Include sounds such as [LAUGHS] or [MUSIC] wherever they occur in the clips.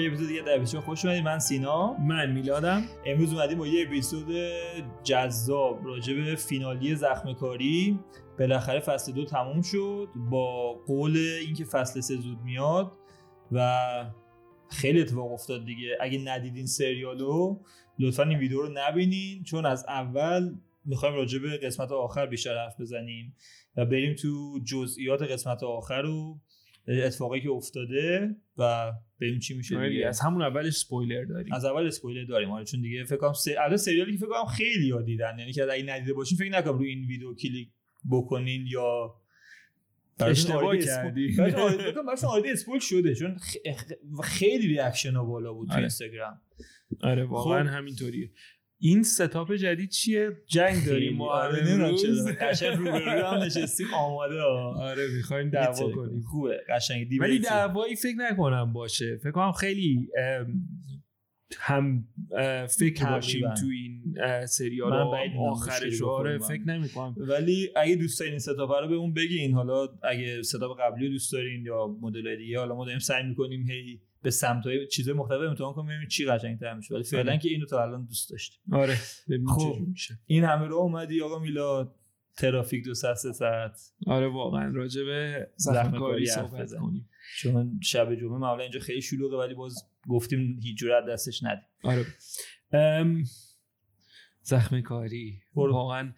به اپیزود دیگه در بسیار خوش اومدید من سینا. من میلادم. امروز اومدیم با یه اپیزود جذاب راجع به فینالی زخم کاری بالاخره فصل دو تموم شد با قول اینکه فصل سه زود میاد و خیلی اتفاق افتاد دیگه. اگه ندیدین سریالو لطفا این ویدیو رو نبینین چون از اول می‌خوایم راجع به قسمت آخر بیشتر حرف بزنیم و بریم تو جزئیات قسمت آخر رو اتفاقی که افتاده. و بریم چی میشه آره، دیگه. از همون اولش سپویلر داریم. از اول اسپویلر داریم. آره چون دیگه فکر کنم سه البته سریالی که فکر کنم خیلی ها دیدن. یعنی که اگه ندیده باشین فکر نکنم روی این ویدیو کلیک بکنین یا اشتباه کردی. براتون already spoil شده چون خ- خ- خیلی reaction ها بالا بود تو. اینستاگرام آره واقعا خب. همینطوریه. این setup جدید چیه؟ جنگ داریم ما آره نمی‌دونم چرا. قشنگ رو به رو هم [LAUGHS] نشستیم آماده آره می‌خوایم دعوا کنیم. خوبه قشنگ ولی دعوایی فکر نکنم باشه. فکر کنم خیلی هم فکر. باشیم تو این سریال آخرش آره فکر نمی‌کنم ولی اگه دوست دارین این ستاپ رو بهمون بگین حالا اگه ستاپ قبلی رو دوست دارین یا مدل دیگه حالا ما داریم سعی می‌کنیم هی به سمت های چیزای مختلف امتحان کنیم ببینیم چی قشنگ‌تر میشه ولی فعلا آره. که اینو تا الان دوست داشتیم آره ببینیم خب. میشه این همه رو اومدی آقا میلاد ترافیک دو ساعت سه ساعت آره واقعا راجع به زخم کاری صحبت. کنیم چون شب جمعه معمولا اینجا خیلی شلوغه ولی باز گفتیم هیچ جور دستش ندیم. آره. ام، زخم کاری. برو. واقعا.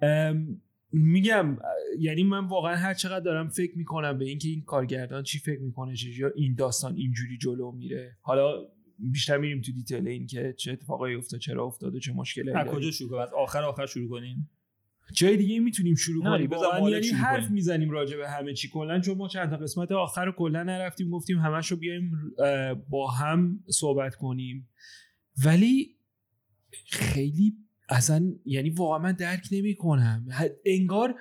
ام، میگم یعنی من واقعا هر چقدر دارم فکر می‌کنم به اینکه این کارگردان چی فکر می‌کنه چه یا این داستان اینجوری جلو میره. حالا بیشتر میریم تو دیتیل این که چه اتفاقایی افتاد چرا افتاده چه مشکلی از کجا شروع کنیم؟ از آخر آخر شروع کنیم؟ جای دیگه می‌تونیم شروع کنیم. بذار یعنی شروع حرف. می‌زنیم راجع به همه چی. کلا چون ما چند تا قسمت آخر رو کلا نرفتیم گفتیم همش رو بیایم با هم صحبت کنیم. ولی خیلی اصلا یعنی واقعا من درک نمی کنم انگار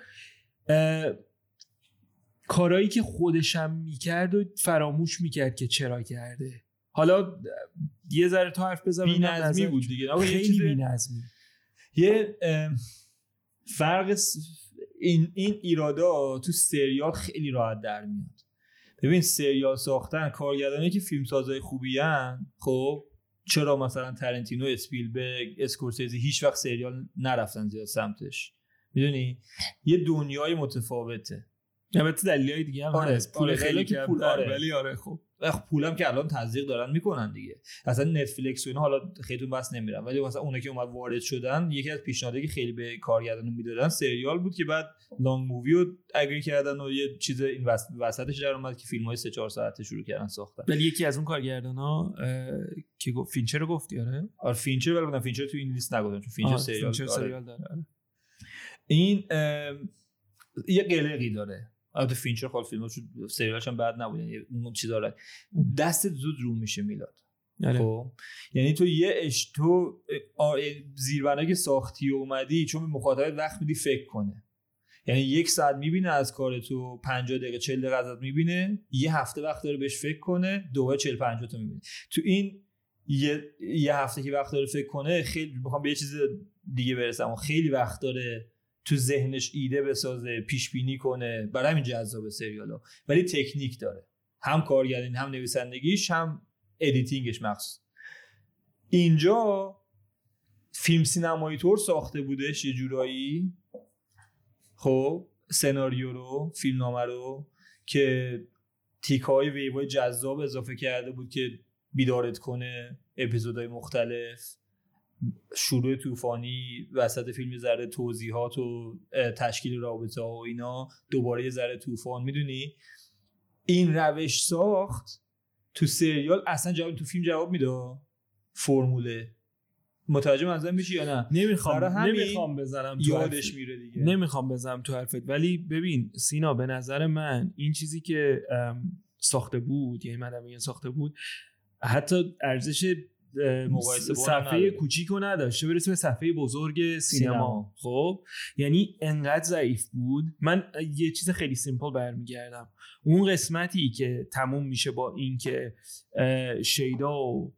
کارایی که خودشم می‌کرد و فراموش می‌کرد که چرا کرده. حالا یه ذره تو حرف بزن ببینم بی‌نظمی بود. دیگه. خیلی بی‌نظمی. یه فرق این این ایرادا تو سریال خیلی راحت در میاد. ببین سریال ساختن کارگردانی که فیلم سازای خوبی هن خب چرا مثلا ترنتینو اسپیلبرگ اسکورسیزی هیچ وقت سریال نرفتن زیاد سمتش؟ می‌دونی؟ یه دنیای متفاوته. البته دلایل دیگه هم آره، هست. پول آره، خیلی که پول- کمتر آره. ولی آره خب. پولم که الان تزریق دارن می‌کنن دیگه. اصلا نتفلیکس و اینا حالا خیلی بس نمیرم. ولی مثلا اونا که اومد وارد شدن یکی از پیشنهادایی که خیلی به کارگردانو می‌دادن سریال بود که بعد لانگ مووی رو اگری کردن و یه چیز این وس- وسطش در اومد که فیلم های 3 4 ساعته شروع کردن ساختن. ولی یکی از اون کارگردان ها که گفت فینچر رو گفتی آره؟ آره فینچر ولی بودن فینچر تو این لیست نگذاشتن چون فینچر سریال فینچر. سریال داره آره. این یه قلقی داره. البته فینچر خال فیلماش سریالش هم بد نبود یعنی اون چیز داره دست زود رو میشه میلاد. آره. خب؟ یعنی تو یه اش تو زیربنا که ساختی اومدی چون به مخاطب وقت میدی فکر کنه. یعنی یک ساعت می‌بینه از کار تو 50 دقیقه 40 دقیقه ازت می‌بینه یه هفته وقت داره بهش فکر کنه دوباره 40 50 تا می‌بینه. تو این یه, یه هفته که وقت داره فکر کنه خیلی می‌خوام به یه چیز دیگه برسم. و خیلی وقت داره تو ذهنش ایده بسازه پیش بینی کنه. برای همین جذاب سریالا ولی تکنیک داره. هم کارگردانی هم نویسندگیش هم editing ش مخصوص. اینجا فیلم سینمایی طور ساخته بودش یه جورایی. خب سناریو رو فیلم نامه رو که تیکه های ویوای جذاب اضافه کرده بود که بیدارت کنه اپیزودهای مختلف. شروع طوفانی وسط فیلم ذره توضیحات و تشکیل رابطه ها و اینا دوباره یه ذره طوفان می‌دونی؟ این روش ساخت تو سریال اصلا جواب تو فیلم جواب میده. فرموله. متوجه منظورم میشی یا نه؟ نمی‌خوام نمی‌خوام بزنم تو یادش. میره دیگه. نمی‌خوام بزنم تو حرفت. ولی ببین سینا به نظر من این چیزی که ساخته بود یعنی میگم ساخته بود حتی ارزش مقایسه صفحه. کوچیک رو نداشته برسه به صفحه بزرگ سینما, سینما. خب؟ یعنی انقدر ضعیف بود. من یه چیز خیلی سیمپل برمیگردم. اون قسمتی که تموم میشه با اینکه شیدا و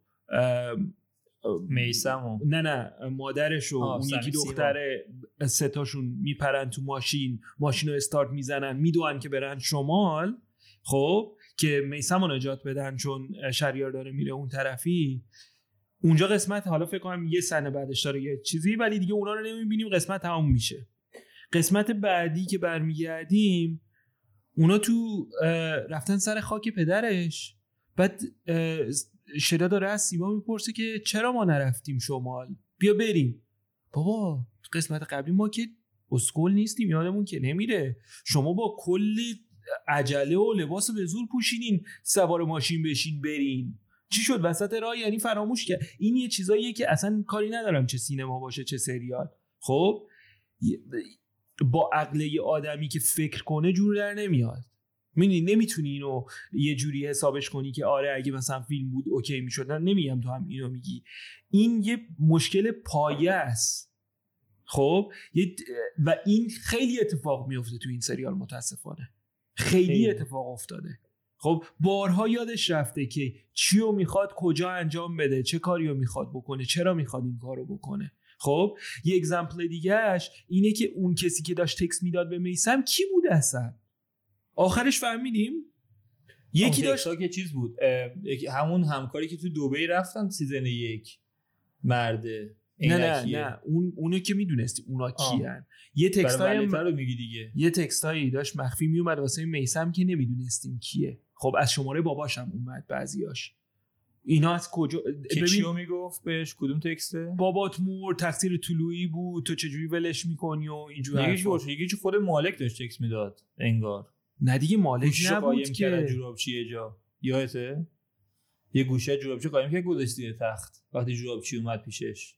میسم و نه نه مادرش و اون یکی سیما. دختره سه تاشون میپرن تو ماشین. ماشین رو استارت می‌زنن می‌دونن که برن شمال. خب؟ که میسم رو نجات بدن چون شریار داره میره اون طرفی. اونجا قسمت حالا فکر کنم یه سنه بعدش داره یه چیزی ولی دیگه اونا رو نمی‌بینیم قسمت تمام میشه. قسمت بعدی که برمیگردیم اونا تو رفتن سر خاک پدرش. بعد شدا داره از سیما می‌پرسه که چرا ما نرفتیم شمال؟ بیا بریم. بابا قسمت قبلی ما که اسکول نیستیم یادمون که نمیره. شما با کلی عجله و لباس به زور پوشیدین سوار ماشین بشین برین. چی شد؟ وسط راه یعنی فراموش کرد. این یه چیزاییه که اصلا کاری ندارم چه سینما باشه چه سریال. خب؟ با عقله آدمی که فکر کنه جور در نمیاد. می‌دونی؟ نمی‌تونی اینو یه جوری حسابش کنی که آره اگه مثلا فیلم بود اوکی می‌شد. نمیگم تو هم اینو میگی. این یه مشکل پایه است. خب؟ و این خیلی اتفاق میفته تو این سریال متاسفانه. خیلی. اتفاق افتاده. خب بارها یادش رفته که چی رو می‌خواد کجا انجام بده چه کاری رو می‌خواد بکنه چرا می‌خواد این کارو بکنه. خب یه example دیگهش اینه که اون کسی که داشت تکس می‌داد به میسم کی بود اصلا؟ آخرش فهمیدیم؟ یکی داشت که چیز بود؟ همون همکاری که تو دوبی رفتن season یک. مرده نه نه نه. اون اونو که می‌دونستی اونا کیان. یه text ای رو میگی دیگه. یه text ایی داشت مخفی میومد واسه میسم که نمی‌دونستیم کیه. خب از شماره باباشم اومد بعضیاش. اینا از کجا؟ که چیو می‌گفت بهش؟ کدوم تکسته؟ بابات مور تقصیر طلوعی بود. تو چجوری ولش می‌کنی و اینجوری یکی خود مالک داشت تکس می‌داد انگار. نه دیگه مالک نبود که. جورابچی جا. یادته؟ یه گوشه جورابچی قایم که گذاشتی تخت. وقتی جورابچی اومد پیشش.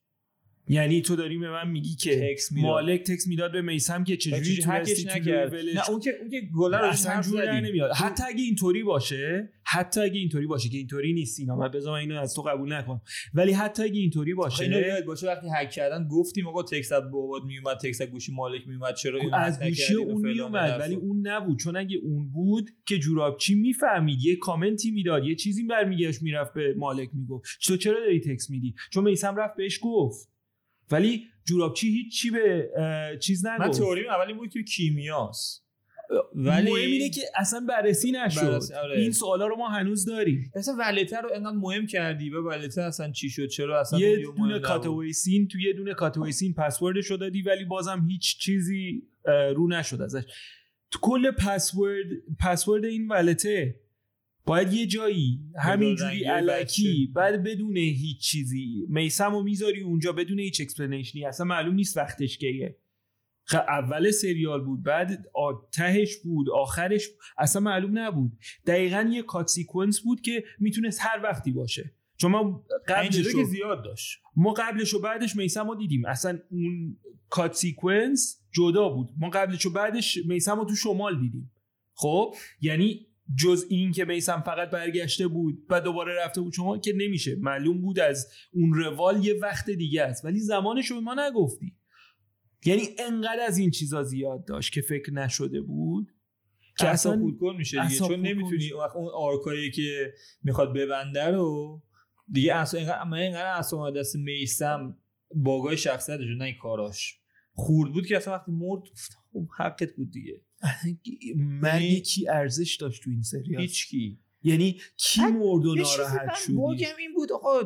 یعنی تو داری به من میگی که تکس مالک تکس می‌داد به میسم که چجوری تونستی نکرد؟ نه اون که اون که گل رو اصلا جور نمیاد. حتی اگه اینطوری باشه حتی اگه اینطوری باشه که اینطوری نیست اینا من بذار اینو از تو قبول نکنم. ولی حتی اگه اینطوری باشه اینو یاد باشه وقتی هک کردن گفتیم آقا تکس از بابات میومد تکس گوشی مالک میومد چرا از گوشی اون میومد ولی اون نبود. چون اگه اون بود که جورابچی می‌فهمید؟ یه کامنتی می‌داد یه چیزی برمیگشت می‌رفت به مالک می‌گفت. تو چرا داری تکس میدی؟ چون میسم رفت بهش گفت. ولی جورابچی هیچ چی به چیز نگفت. من تئوریم اولی بود که کیمیاست. ولی مهم اینه که اصلا بررسی نشد. آره. این سوالا رو ما هنوز داریم. اصلا ولتر رو انقدر مهم کردی؟ به ولتر اصلا چی شد؟ چرا اصلا یه دونه کاتوی سین تو یه دونه کاتوی سین پسورد شده دادی ولی بازم هیچ چیزی رو نشد ازش. تو کل password password این wallet ه باید یه جایی همینجوری الکی بعد بدون هیچ چیزی. میسم و می‌ذاری اونجا بدون هیچ explanation ی اصلا معلوم نیست وقتش کیه. اول سریال بود بعد تهش بود آخرش اصلا معلوم نبود. دقیقا یه cut sequence بود که می‌تونست هر وقتی باشه. چون ما قبلش که زیاد داشت. ما قبلش و بعدش میسم رو دیدیم. اصلا اون کات سیکونس جدا بود. ما قبلش و بعدش میسم رو تو شمال دیدیم. خب یعنی جز این که میسم فقط برگشته بود و دوباره رفته بود شما که نمیشه. معلوم بود از اون روال یه وقت دیگه است. ولی زمانش به ما نگفتی. یعنی انقدر از این چیزا زیاد داشت که فکر نشده بود که اصلا خودکن میشه دیگه. چون نمی‌تونی اون آرکایی که می‌خواد ببنده رو دیگه اصلا اینقدر من اینقدر اصلا دست میسم باگای شخصیتش نه این کاراش. خورد بود که اصلا وقتی مرد خب حقت بود دیگه. [LAUGHS] من یکی ارزش داشت تو این سریال. هیچ کی یعنی کی مرد و ناراحت شدی؟ باگم این بود آقا.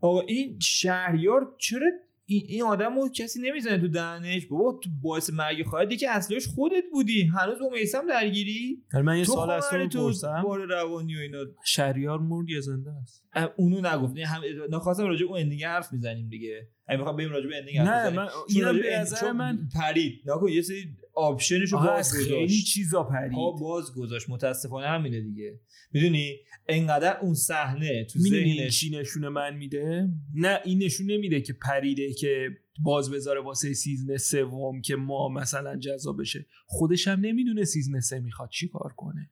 آقا این شهریار چرا این آدم رو کسی نمی‌زنه تو دهنش؟ بابا تو باعث مرگ خواهدی که اصلش خودت بودی. هنوز با میسم درگیری؟ من یه سال از تو بپرسم. بار روانی و اینا. شهریار مرد یا زنده است؟ اونو نگفت. هم نخواستم راجع اون ending حرف می‌زنیم دیگه. اگه می‌خوام بریم راجع به ending نه من اینم به نظر من پرید. نکن یه سری option شو باز گذاشت خیلی چیزا پرید. ها باز گذاشت. متاسفانه همینه دیگه. می‌دونی؟ انقدر اون صحنه تو ذهنش چی نشونه من میده؟ نه این نشون نمیده که پریده که باز بذاره واسه season سوم که ما مثلا جذاب بشه. خودش هم نمی‌دونه season سه می‌خواد چی کار کنه.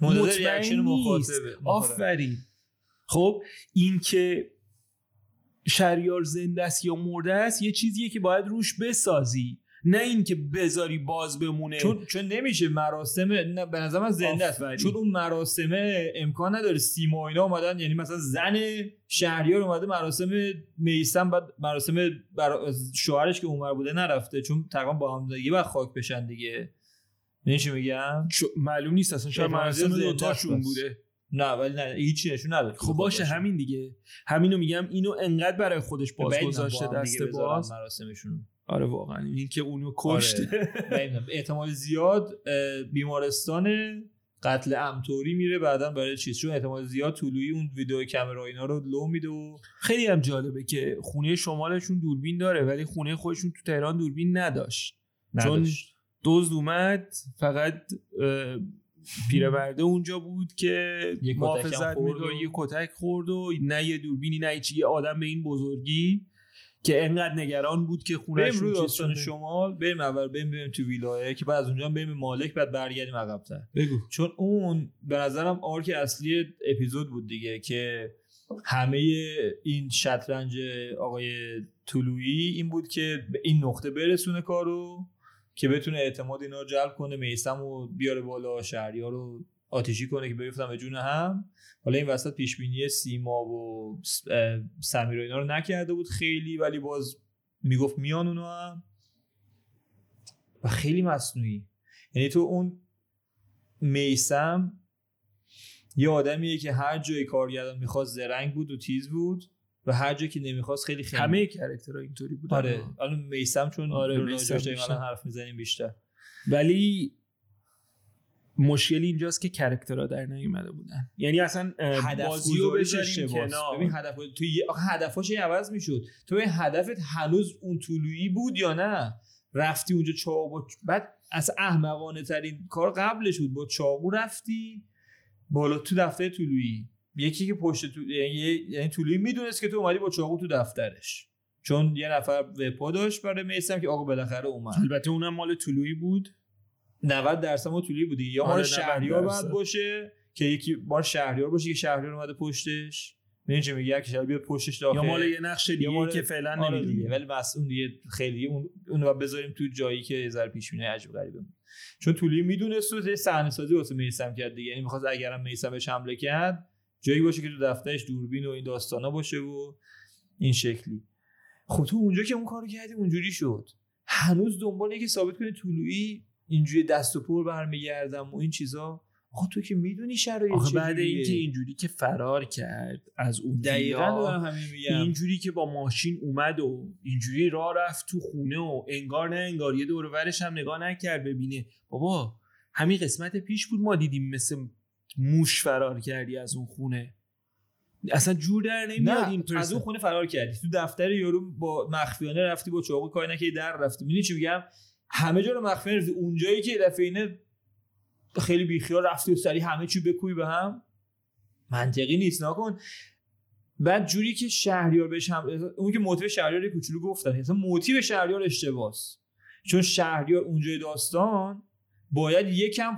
مطمئن نیست. آفرین. خب این که شریار زنده است یا مرده است یه چیزیه که باید روش بسازی. نه اینکه بذاری باز بمونه. چون چون نمیشه مراسم نه به نظر من زنده است. چون اون مراسم امکان نداره سیما اینا اومدن یعنی مثلا زن شهریار اومده مراسم میسم بعد مراسم شوهرش که اونور بوده نرفته چون تقریبا با هم یه وقت خاک بشن دیگه. چی میگم؟ معلوم نیست اصلا شاید مراسم دوتاشون بوده. نه ولی نه هیچی نشون نداد خب باشه همین دیگه. همینو میگم اینو انقدر برای خودش باز گذاشته دیگه دست باز. مراسمشون. آره واقعا. این که اونو کشته. بعید می‌دونم. احتمال زیاد بیمارستان قتل امطوری میره بعدا برای چیز؟ چون احتمال زیاد طولویی اون ویدیو کامرا اینا رو لو میده و خیلی هم جالبه که خونه شمالشون دوربین داره ولی خونه خودشون تو تهران دوربین نداشت. چون نداشت. دزد اومد فقط پیرمرده اونجا بود که محافظت و- یه کتک خورد و نه یه دوربینی نه چی یه آدم به این بزرگی که انقدر نگران بود که خونه روی داستان شمال بریم اول بریم بریم تو ویلایه که بعد از اونجا بریم مالک بعد برگردیم عقب‌تر. بگو. چون اون به نظرم آرک اصلی اپیزود بود دیگه که همه این شطرنج آقای طلویی این بود که به این نقطه برسونه کارو که بتونه اعتماد اینا رو جلب کنه میسم و بیاره بالا شهریار رو آتیشی کنه که بیفتن به جون هم. حالا این وسط پیش بینی سیما و سمیر و اینا رو نکرده بود خیلی ولی باز می‌گفت میان اونا هم. و خیلی مصنوعی. یعنی تو اون میسم یه آدمیه که هر جای کارگردان می‌خواست زرنگ بود و تیز بود و هر جایی که نمی‌خواست خیلی خیلی همه کاراکترها اینطوری بودن. آره. الان میسم چون آره، راجعش. الان حرف می‌زنیم بیشتر. ولی مشکل اینجاست که کرکترها در نیومده بودن. یعنی اصلا بازی رو بذاریم. کنار. ببین هدف تو هدفاش عوض می‌شد. تو هدفت هنوز اون طولویی بود یا نه؟ رفتی اونجا چاقو با- بعد اصلا احمقانه ترین کار قبلش بود. با چاقو رفتی بالا تو دفتر طولویی. یکی که پشت تو یعنی یعنی طولویی می‌دونست که تو اومدی با چاقو تو دفترش. چون یه نفر وپا داشت برای میسم که آقا بالاخره اومد. البته اونم مال طلوعی بود. 90 درصد ما طولی بودی. یا آره، مال 90 شهریار. باید باشه که یکی مال شهریار باشه که شهریار اومده پشتش. می‌دونی چه میگه که شهریار بیاد پشتش داخل. یا مال یه نقش دیگه مال- که فعلا آره دیگه. نمی‌دونیم ولی بس اون دیگه خیلی اون اون رو باید بذاریم تو جایی که یه ذره پیش بینی عجیب غریبه. چون طولی می‌دونست تو یه صحنه سازی واسه میسم کرد دیگه. یعنی می‌خواست اگرم میسم بهش حمله کرد جایی باشه که تو دفترش دوربین و این داستانا باشه و این شکلی. خب تو اونجا که اون کارو کردی اونجوری شد. هنوز دنبال که ثابت کنی طلوعی اینجوری دست و پر برمیگردم و این چیزا. آخه تو که می‌دونی شرایط آخه بعد. اینکه اینجوری که فرار کرد از اون دقیقا میگم. اینجوری که با ماشین اومد و اینجوری راه رفت تو خونه و انگار نه انگار یه دور و برش هم نگاه نکرد ببینه. بابا همین قسمت پیش بود ما دیدیم مثل موش فرار کردی از اون خونه. اصلا جور در نمیاد این از. اون خونه فرار کردی. تو دفتر یارو با مخفیانه رفتی با چاقو کاری نکردی در رفتی. می‌دونی چی میگم؟ همه جا رو مخفیانه رفتی اونجایی که دفعه اینه خیلی بیخیال رفتی و سری همه چی بکوی به هم. منطقی نیست. نکن بعد جوری که شهریار بهش هم اون که موتیو شهریار کوچولو گفتن. اصلا موتیو شهریار اشتباس. چون شهریار اونجای داستان باید یکم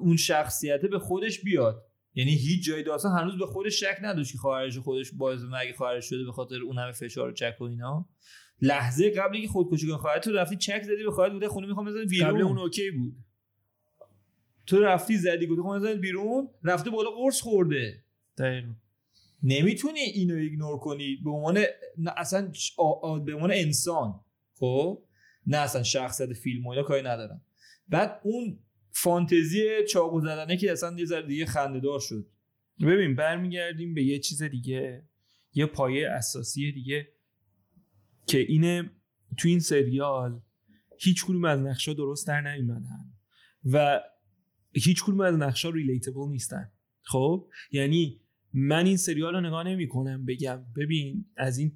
اون شخصیته به خودش بیاد. یعنی هیچ جای داستان هنوز به خودش شک نداشت که خواهرش خودش باعث مگه خواهرش شده به خاطر اون همه فشار و چک و اینا. لحظه قبل اینکه خودکشی کنه خواهرت تو رفتی چک زدی به خواهرت بوده خونه می‌خوام بزنم بیرون. قبل اون اوکی بود. تو رفتی زدی گفتی خونه بزنم بیرون رفته بالا قرص خورده. دقیقا. نمی‌تونی اینو ایگنور کنی. به عنوان اصلا آ- آ- به عنوان انسان. خب؟ نه اصلا شخصیت فیلم و اینا کاری ندارم. بعد اون فانتزی چاقو زدنه که اصلا یه ذره دیگه خنده‌دار شد. ببین برمیگردیم به یه چیز دیگه یه پایه اساسی دیگه. که اینه تو این سریال هیچ کدوم از نقشا درست در نیومدن و هیچ کدوم از نقشا ریلیتبل نیستن. خب؟ یعنی من این سریال رو نگاه نمی کنم بگم ببین از این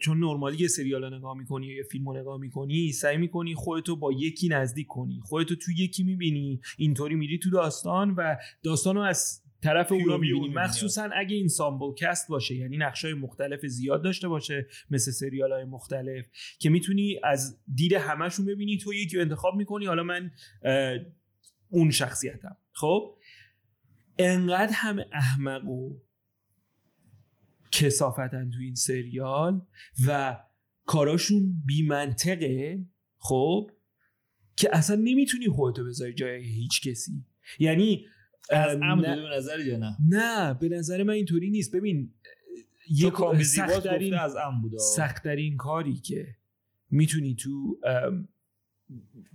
چون نرمالی یه سریال رو نگاه می‌کنی یا یه فیلم رو نگاه می‌کنی سعی می‌کنی خودتو با یکی نزدیک کنی خودتو تو یکی می‌بینی اینطوری میری تو داستان و داستان رو از طرف اون می‌بینی می‌بینی. مخصوصا اگه این سامبل کست باشه یعنی نقشای مختلف زیاد داشته باشه مثل سریال های مختلف که می‌تونی از دید همشون ببینی تو یکی رو انتخاب می‌کنی. حالا من اون شخصیتم. خب؟ انقدر همه احمق و کسافتن تو این سریال و کاراشون بی منطقه خب؟ که اصلا نمی‌تونی خودتو بذاری جای هیچ کسی. یعنی از ام، عمد به نظر یا نه؟ نه به نظر من اینطوری نیست. ببین یه سخت در از ام بوده. سختترین کاری که می‌تونی تو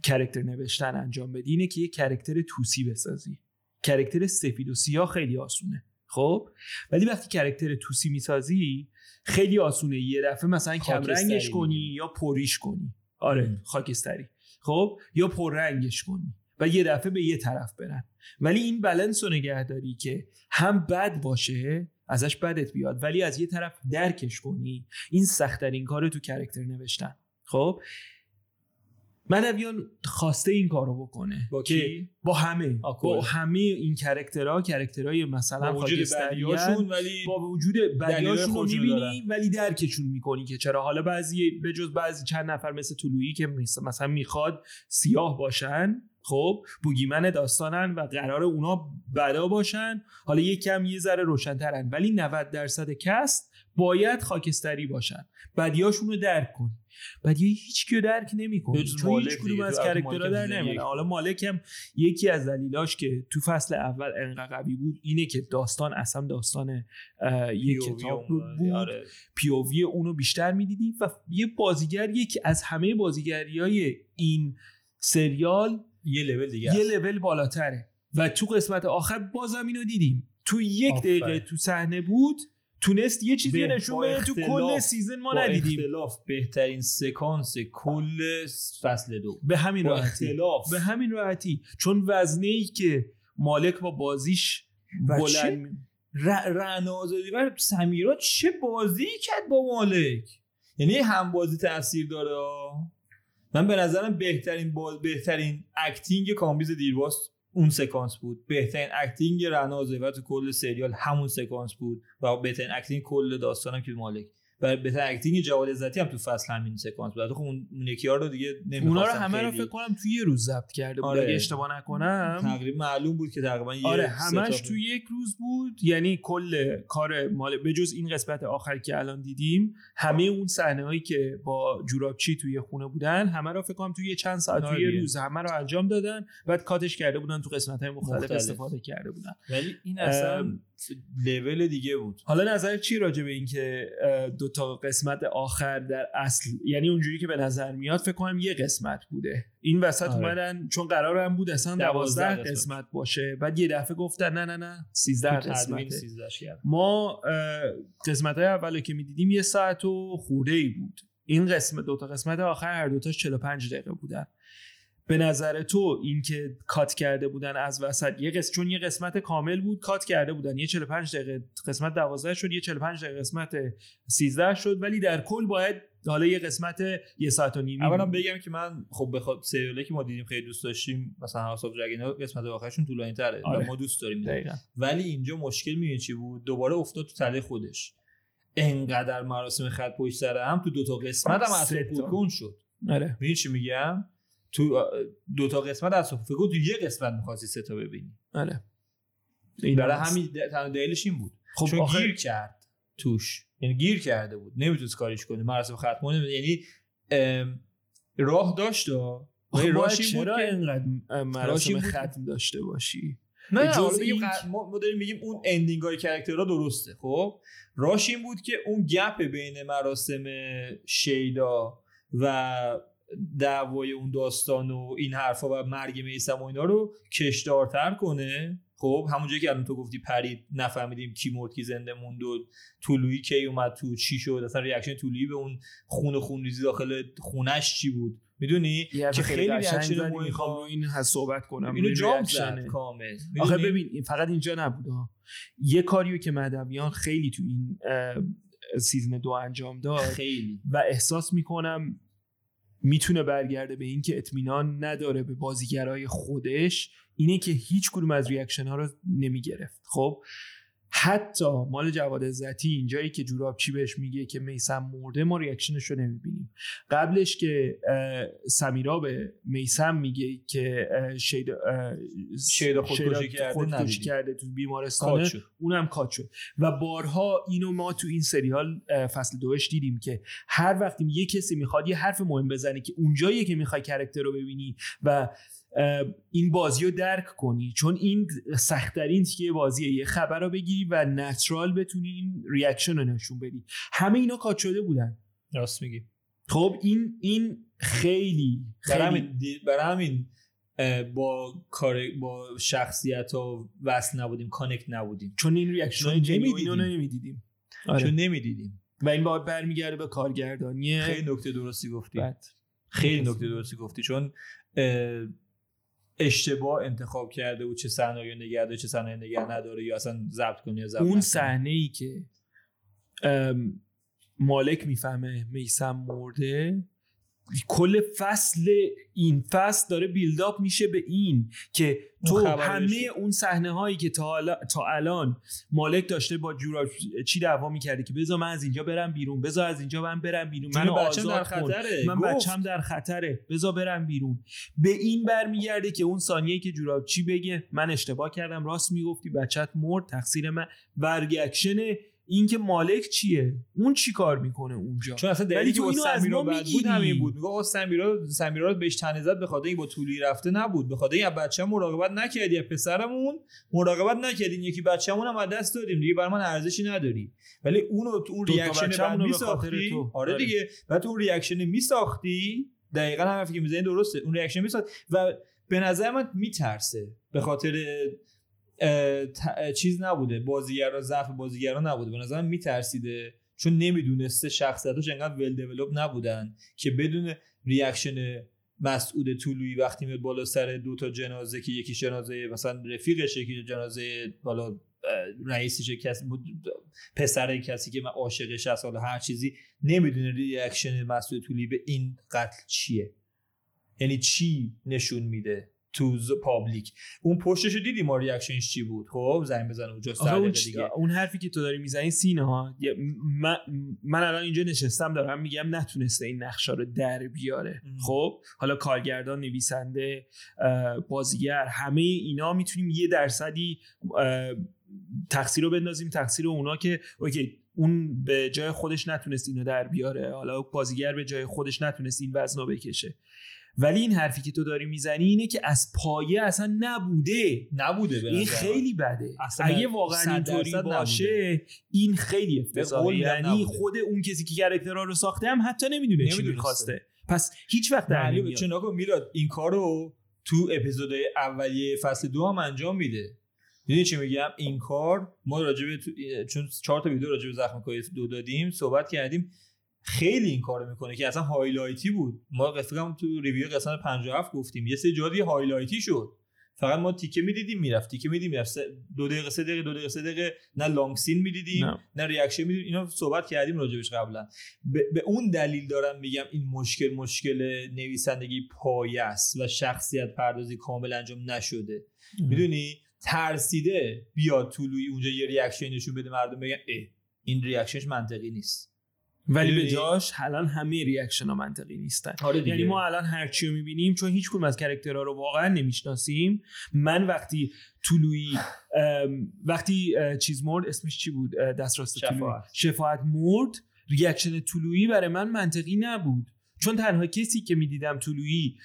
character نوشتن انجام بدی اینه که یه character توسی بسازی. character سفید و سیاه خیلی آسونه خب؟ ولی وقتی character توسی می‌سازی خیلی آسونه. یه دفعه مثلا کمرنگش کنی یا پریش کنی. آره خاکستری. خب؟ یا پررنگش کنی. و یه دفعه به یه طرف برن ولی این بلنس رو نگه داری که هم بد باشه ازش بدت بیاد ولی از یه طرف درکش کنی این سختترین کار تو character نوشتن خب مهدویان خواسته این کارو بکنه با که کی؟ با همه آکل. با همه این character ها character های مثلا با وجود ولی با وجود بدیاشون رو می‌بینی. ولی درکشون می‌کنی که چرا حالا بعضی به جز بعضی چند نفر مثل طلوعی که مثلا می‌خواد سیاه باشن خب boogeyman داستانن و قرار اونا بدا باشن حالا یک کم یه ذره روشنترن ولی 90 درصد cast باید خاکستری باشن بدیاشون رو درک کنی بدیای هیچ کیو درک چون مالک هیچ کدوم. از تو character ها در نمیاد. حالا مالک هم یکی از دلیلاش که تو فصل اول انقدر قوی بود اینه که داستان اصلا داستان یک کتاب بود آره. POV ی اونو بیشتر می‌دیدی و یه بازیگر یکی از همه بازیگری های این سریال یه لول دیگه یه. لول بالاتره. و تو قسمت آخر بازم اینو دیدیم. تو یک آفرین. دقیقه تو صحنه بود تونست یه چیزی نشون بده. تو کل season ما با ندیدیم. اختلاف بهترین سکانس کل فصل دو. به همین راحتی. اختلاف. به همین راحتی. چون وزنه ای که مالک با بازیش بلند ر- رعنا آزادی و سمیرا چه بازی کرد با مالک؟ یعنی هم بازی تاثیر داره؟ ها. من به نظرم بهترین باز بهترین acting کامبیز دیرباز اون سکانس بود. بهترین acting آزادی تو کل سریال همون سکانس بود و بهترین acting کل داستانم که مالک. و بهترین acting جواد عزتی هم تو فصل همین سکانس بود خب اون یکی رو دیگه نمی‌خواستم اونا رو همه رو خیلی- فکر کنم توی یه روز ضبط کرده بود آره. اگه اشتباه نکنم تقریبا معلوم بود که تقریبا یه آره همش setup- تو یک روز بود یعنی کل کار مال به جز این قسمت آخر که الان دیدیم همه اون صحنه هایی که با جورابچی توی خونه بودن همه رو فکر کنم توی چند ساعت آره توی یه دیگه. روز همه رو انجام دادن بعد کاتش کرده بودن تو قسمت های مختلف, مختلف. استفاده کرده بودن ولی این اصلا لول دیگه بود حالا نظر چی راجع به اینکه دو تا قسمت آخر در اصل یعنی اونجوری که به نظر میاد فکر کنم یه قسمت بوده این وسط آره. اومدن چون قرار هم بود اصلا دوازده دوازده قسمت. قسمت باشه بعد یه دفعه گفتن نه نه نه سیزده تو تدوین قسمته 13 ش کرد. ما قسمت های اول که می‌دیدیم یه ساعت و خورده ای بود این قسمت دو تا قسمت آخر هر دوتاش 45 دقیقه بودن به نظر تو این که کات کرده بودن از وسط یه قسمت چون یه قسمت کامل بود کات کرده بودن. یه 45 دقیقه قسمت 12 شد یه 45 دقیقه قسمت 13 شد ولی در کل باید حالا یه قسمت یه ساعت و نیمی اولا. بگم که من خب بخواد سریالی که ما دیدیم خیلی دوست داشتیم مثلا هاوس اف دراگون قسمت آخرشون طولانی تره آره. ما دوست داریم دقیقاً. ولی اینجا مشکل می‌دونی چی بود؟ دوباره افتاد تو تله خودش. انقدر مراسم خط پشت سر هم تو دوتا قسمت هم اصلا تا. شد. آره. چی میگم؟ تو دوتا قسمت از فکر کن تو یه قسمت می‌خواستی سه تا ببینی. آره برای هست. همین دلیلش این بود. خب چون آخه- گیر کرد. توش. یعنی گیر کرده بود. نمی‌تونست کاریش کنه. مراسم ختمه نمی- یعنی راه داشت راهش این بود چرا که اینقدر مراسم بود- ختم داشته باشی؟ نه این- ما داریم میگیم اون ending های character ها درسته خب؟ راهش این بود که اون gap بین مراسم شیدا و دعوای اون داستان و این حرفا و مرگ میسم و اینا رو کشدارتر کنه خب همونجایی که الان تو گفتی پرید نفهمیدیم کی مرد کی زنده موند و طلوعی کی اومد تو چی شد اصلا reaction طلوعی به اون خون و خونریزی داخل خونه‌ش چی بود می‌دونی که خیلی reaction. می‌خوام رو این صحبت کنم اینو جام. زد کامل آخه؟ ببین فقط اینجا نبود. یه کاریو که مهدویان خیلی تو این season دو انجام داد خیلی و احساس می‌کنم می‌تونه برگرده به این که اطمینان نداره به بازیگرای خودش اینه که هیچ کدوم از reaction ها رو نمی‌گرفت. خب؟ حتی مال جواد عزتی اینجایی که جوراب چی بهش میگه که میسم مرده ما ریاکشنش رو نمی‌بینیم. قبلش که سمیرا به میسم میگه که اه، شیدا خودکشی کرده ندیدیم. کرده تو کات بیمارستان شد. اونم کات شد. و بارها اینو ما تو این سریال فصل دوش دیدیم که هر وقتی یه کسی می‌خواد یه حرف مهم بزنه که اونجایی که می‌خوای کرکتر رو ببینی و این بازی رو درک کنی. چون این سختترین تیکه بازیه یه خبر رو بگیری و natural بتونی این reaction رو نشون بدی. همه اینا cut شده بودن. راست میگی. خب این این خیلی برای خیلی برای همین با کار با شخصیت ها وصل نبودیم connect نبودیم. چون این reaction چون نمی‌دیدیم. نمی‌دیدیم. چون آره. نمی‌دیدیم. و این باید برمیگرده به کارگردانی خیلی نکته درستی گفتی. بد خیلی نکته درستی گفتی. چون اشتباه انتخاب کرده و چه صحنه نگه داره چه صحنه نگه نداره یا اصلا ضبط کنه یا ضبط اون. صحنه ای که مالک می‌فهمه میسم مرده کل فصل این فصل داره بیلداپ میشه به این که تو. همه اون صحنه هایی که تا, تا الان مالک داشته با جورا چی دعوا می‌کرده که بذار من از اینجا برم بیرون بذار از اینجا من برم بیرون من بچه‌م در خطره. من. بچم در خطره. بذار برم بیرون. به این برمیگرده که اون ثانیه که جوراب چی بگه؟ من اشتباه کردم. راست می‌گفتی. بچت مرد. تقصیر من. برگکشن این که مالک چیه؟ اون چی کار می‌کنه اونجا؟ چون اصلا دلیلی که با سمیرا بد بود. همین بود. میگه سمیرا سمیرا بهش تنه زد به خاطر اینکه با طولی رفته نبود. به خاطر اینکه بچه مراقبت نکردی از پسرمون مراقبت نکردی. این یکی بچه‌مون هم از دست دادیم. دیگه برای من ارزشی نداری. ولی اونو تو اون ریاکشن رو میساختی؟ تو. آره آره. دیگه. بعد تو اون ریاکشن میساختی؟ دقیقا هم حرفی که می‌زنی. درسته. اون reaction میساخت. و به نظر من میترسه. به خاطر چیز نبوده. بازیگرا ضعف بازیگرا نبوده. به نظر من میترسیده. چون نمی‌دونسته شخصیتاش انقدر well develop نبودن که بدون reaction مسعود طلوعی وقتی میاد بالا سر دو تا جنازه که یکی جنازه مثلا رفیقشه که جنازه بالا رئیسش کسی پسر کسی که من عاشقش هست حالا هر چیزی نمی‌دونه reaction مسعود طلوعی به این قتل چیه. یعنی چی نشون میده؟ تو public. اون پشتش رو دیدی ما reaction ش چی بود؟ خب زنگ بزنه اونجا سر اون, دیگه. اون حرفی که تو داری می‌زنی سینا ها. من, من الان اینجا نشستم دارم میگم نتونسته این نقشا رو در بیاره. ام. خب حالا کارگردان نویسنده بازیگر همه اینا می‌تونیم یه درصدی تقصیر رو بندازیم تقصیر اونا که okay اون به جای خودش نتونست اینو در بیاره. حالا بازیگر به جای خودش نتونست این وزن رو بکشه. ولی این حرفی که تو داری می‌زنی اینه که از پایه اصلا نبوده. نبوده به این. خیلی بده. اصلا اگه واقعا اینطوری باشه این خیلی افتضاحه. یعنی. خود اون کسی که character ها رو ساخته هم حتی نمی‌دونه چی. می‌خواسته پس هیچ وقت در نمیاد. چون میلاد این کارو تو اپیزودهای اولیه فصل دو هم انجام میده. می‌دونی چی میگم؟ این کار ما راجبه تو... چون چهار تا ویدیو راجبه زخم کاری دو دادیم صحبت کردیم. خیلی این کارو می‌کنه که اصلا highlight ی بود. ما رفیقم تو review قسمت 57 گفتیم. یه سری جا دیگه highlight ی شد. فقط ما تیکه می‌دیدیم می‌رفت تیکه می‌دیدیم می‌رفت دو دقیقه سه دقیقه دو دقیقه سه دقیقه. نه long scene می‌دیدیم نه. نه reaction میدیم اینا صحبت کردیم راجبش قبلا. به, به اون دلیل دارم میگم این مشکل مشکل نویسندگی پایه است و شخصیت پردازی کامل انجام نشده. می‌دونی؟ ترسیده بیاد طلوعی اونجا یه reaction نشون بده مردم بگن اه این reaction ش منطقی نیست. ولی به؟ جاش الان همه reaction ها منطقی نیستن. آره یعنی ما الان هر چی رو می‌بینیم چون هیچ کدوم از character ها رو واقعا نمی‌شناسیم. من وقتی طلوعی ام، وقتی چیز مرد اسمش چی بود؟ دست راست طلوعی. شفاعت. شفاعت مرد reaction طلوعی برای من منطقی نبود. چون تنها کسی که می‌دیدم طلوعی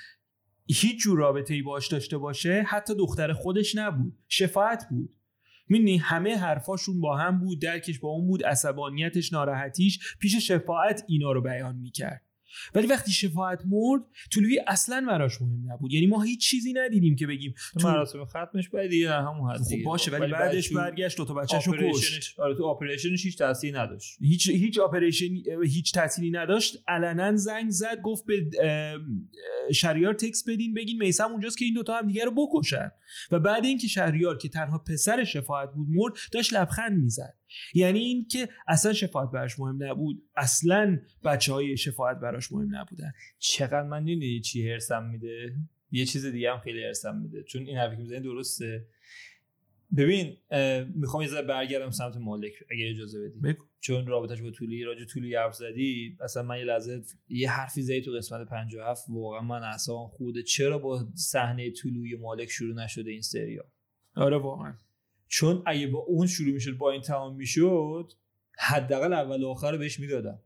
هیچ جور رابطه ای باش داشته باشه حتی دختر خودش نبود. شفاعت بود. می‌دونی همه حرفاشون با هم بود درکش با اون بود عصبانیتش ناراحتیش پیش شفاعت اینا رو بیان می‌کرد. ولی وقتی شفاعت مرد طلویی اصلا براش مهم نبود. یعنی ما هیچ چیزی ندیدیم که بگیم تو مراسم ختمش باید دیگه همون حد خب. باشه ولی بعد بعدش برگشت دو تا بچه‌شو کشت. آره تو آپریشنش هیچ تاثیری نداشت. هیچ هیچ آپریشن هیچ تأثیری نداشت. علنا زنگ زد گفت به ام، شهریار تکس بدین بگین میسم اونجاست که این دوتا هم دیگه رو بکشن. و بعد اینکه شهریار که تنها پسر شفاعت بود مرد داشت لبخند می‌زد. یعنی این که اصلا شفاعت براش مهم نبود. اصلا بچه های شفاعت براش مهم نبودن. چقدر من دیدی چی هرسم میده؟ یه چیز دیگه هم خیلی هرسم میده. چون این حرفی که می‌زنی درسته. ببین می‌خوام یه ذره برگردم سمت مالک اگه اجازه بدی. بگو. چون رابطش با طولی راجع طولی حرف زدی اصلا من یه لحظه یه حرفی زدی تو قسمت 57 واقعا من اعصابم خوده چرا با صحنه طلوعی مالک شروع نشده این سریال؟ آره واقعا. چون اگه با اون شروع می‌شد با این تمام می‌شد حداقل اول و آخر رو بهش می‌دادم.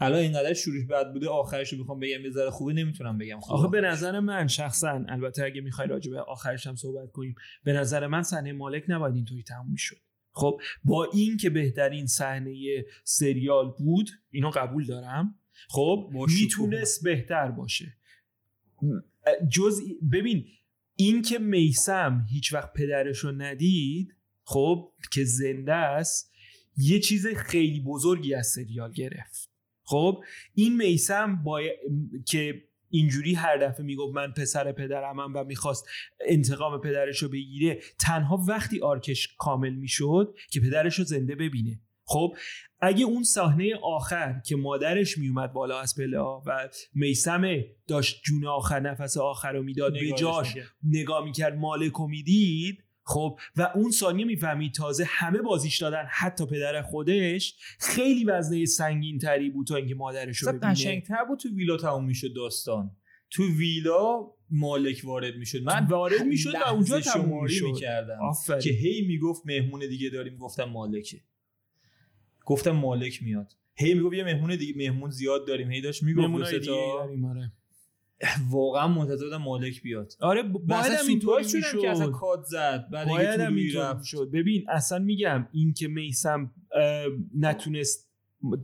الان اینقدر شروعش بد بوده آخرش رو بخوام بگم یه ذره خوبه نمی‌تونم بگم خوبه. آخه به نظر من شخصا البته اگه می‌خوای راجع به آخرش هم صحبت کنیم به نظر من صحنه مالک نباید اینطوری تموم می‌شد. خب با این که بهترین صحنه سریال بود اینو قبول دارم. خب. می‌تونست بهتر باشه. جز ببین این که میسم هیچ وقت پدرش رو ندید خب که زنده است یه چیز خیلی بزرگی از سریال گرفت. خب این میسم با... که اینجوری هر دفعه می‌گفت من پسر پدرمم و می‌خواست انتقام پدرش رو بگیره تنها وقتی آرکش کامل می‌شد که پدرش رو زنده ببینه. خب اگه اون صحنه آخر که مادرش میومد بالا از پله و میسم داشت جون آخر نفس آخر رو می‌داد به جاش نگاه می‌کرد مالک رو می‌دید خب و اون ثانیه می‌فهمید تازه همه بازیش دادن حتی پدر خودش خیلی وزنه سنگین تری بود تا اینکه مادرش رو ببینه. قشنگتر بود تو ویلا تموم می‌شد داستان. تو ویلا مالک وارد می‌شد. من وارد می‌شد و اونجا تموم می‌کردم. که هی می‌گفت مهمون دیگه داریم گفتم مالکه. گفتم مالک میاد. هی می‌گفت یه مهمون دیگه مهمون زیاد داریم. هی داشت می‌گفت دیگه آره. واقعا منتظر بودم مالک بیاد. آره باید هم اینطوری شدم که اصلا کاد زد. بعد باید هم شد. ببین اصلا میگم این که میسم نتونست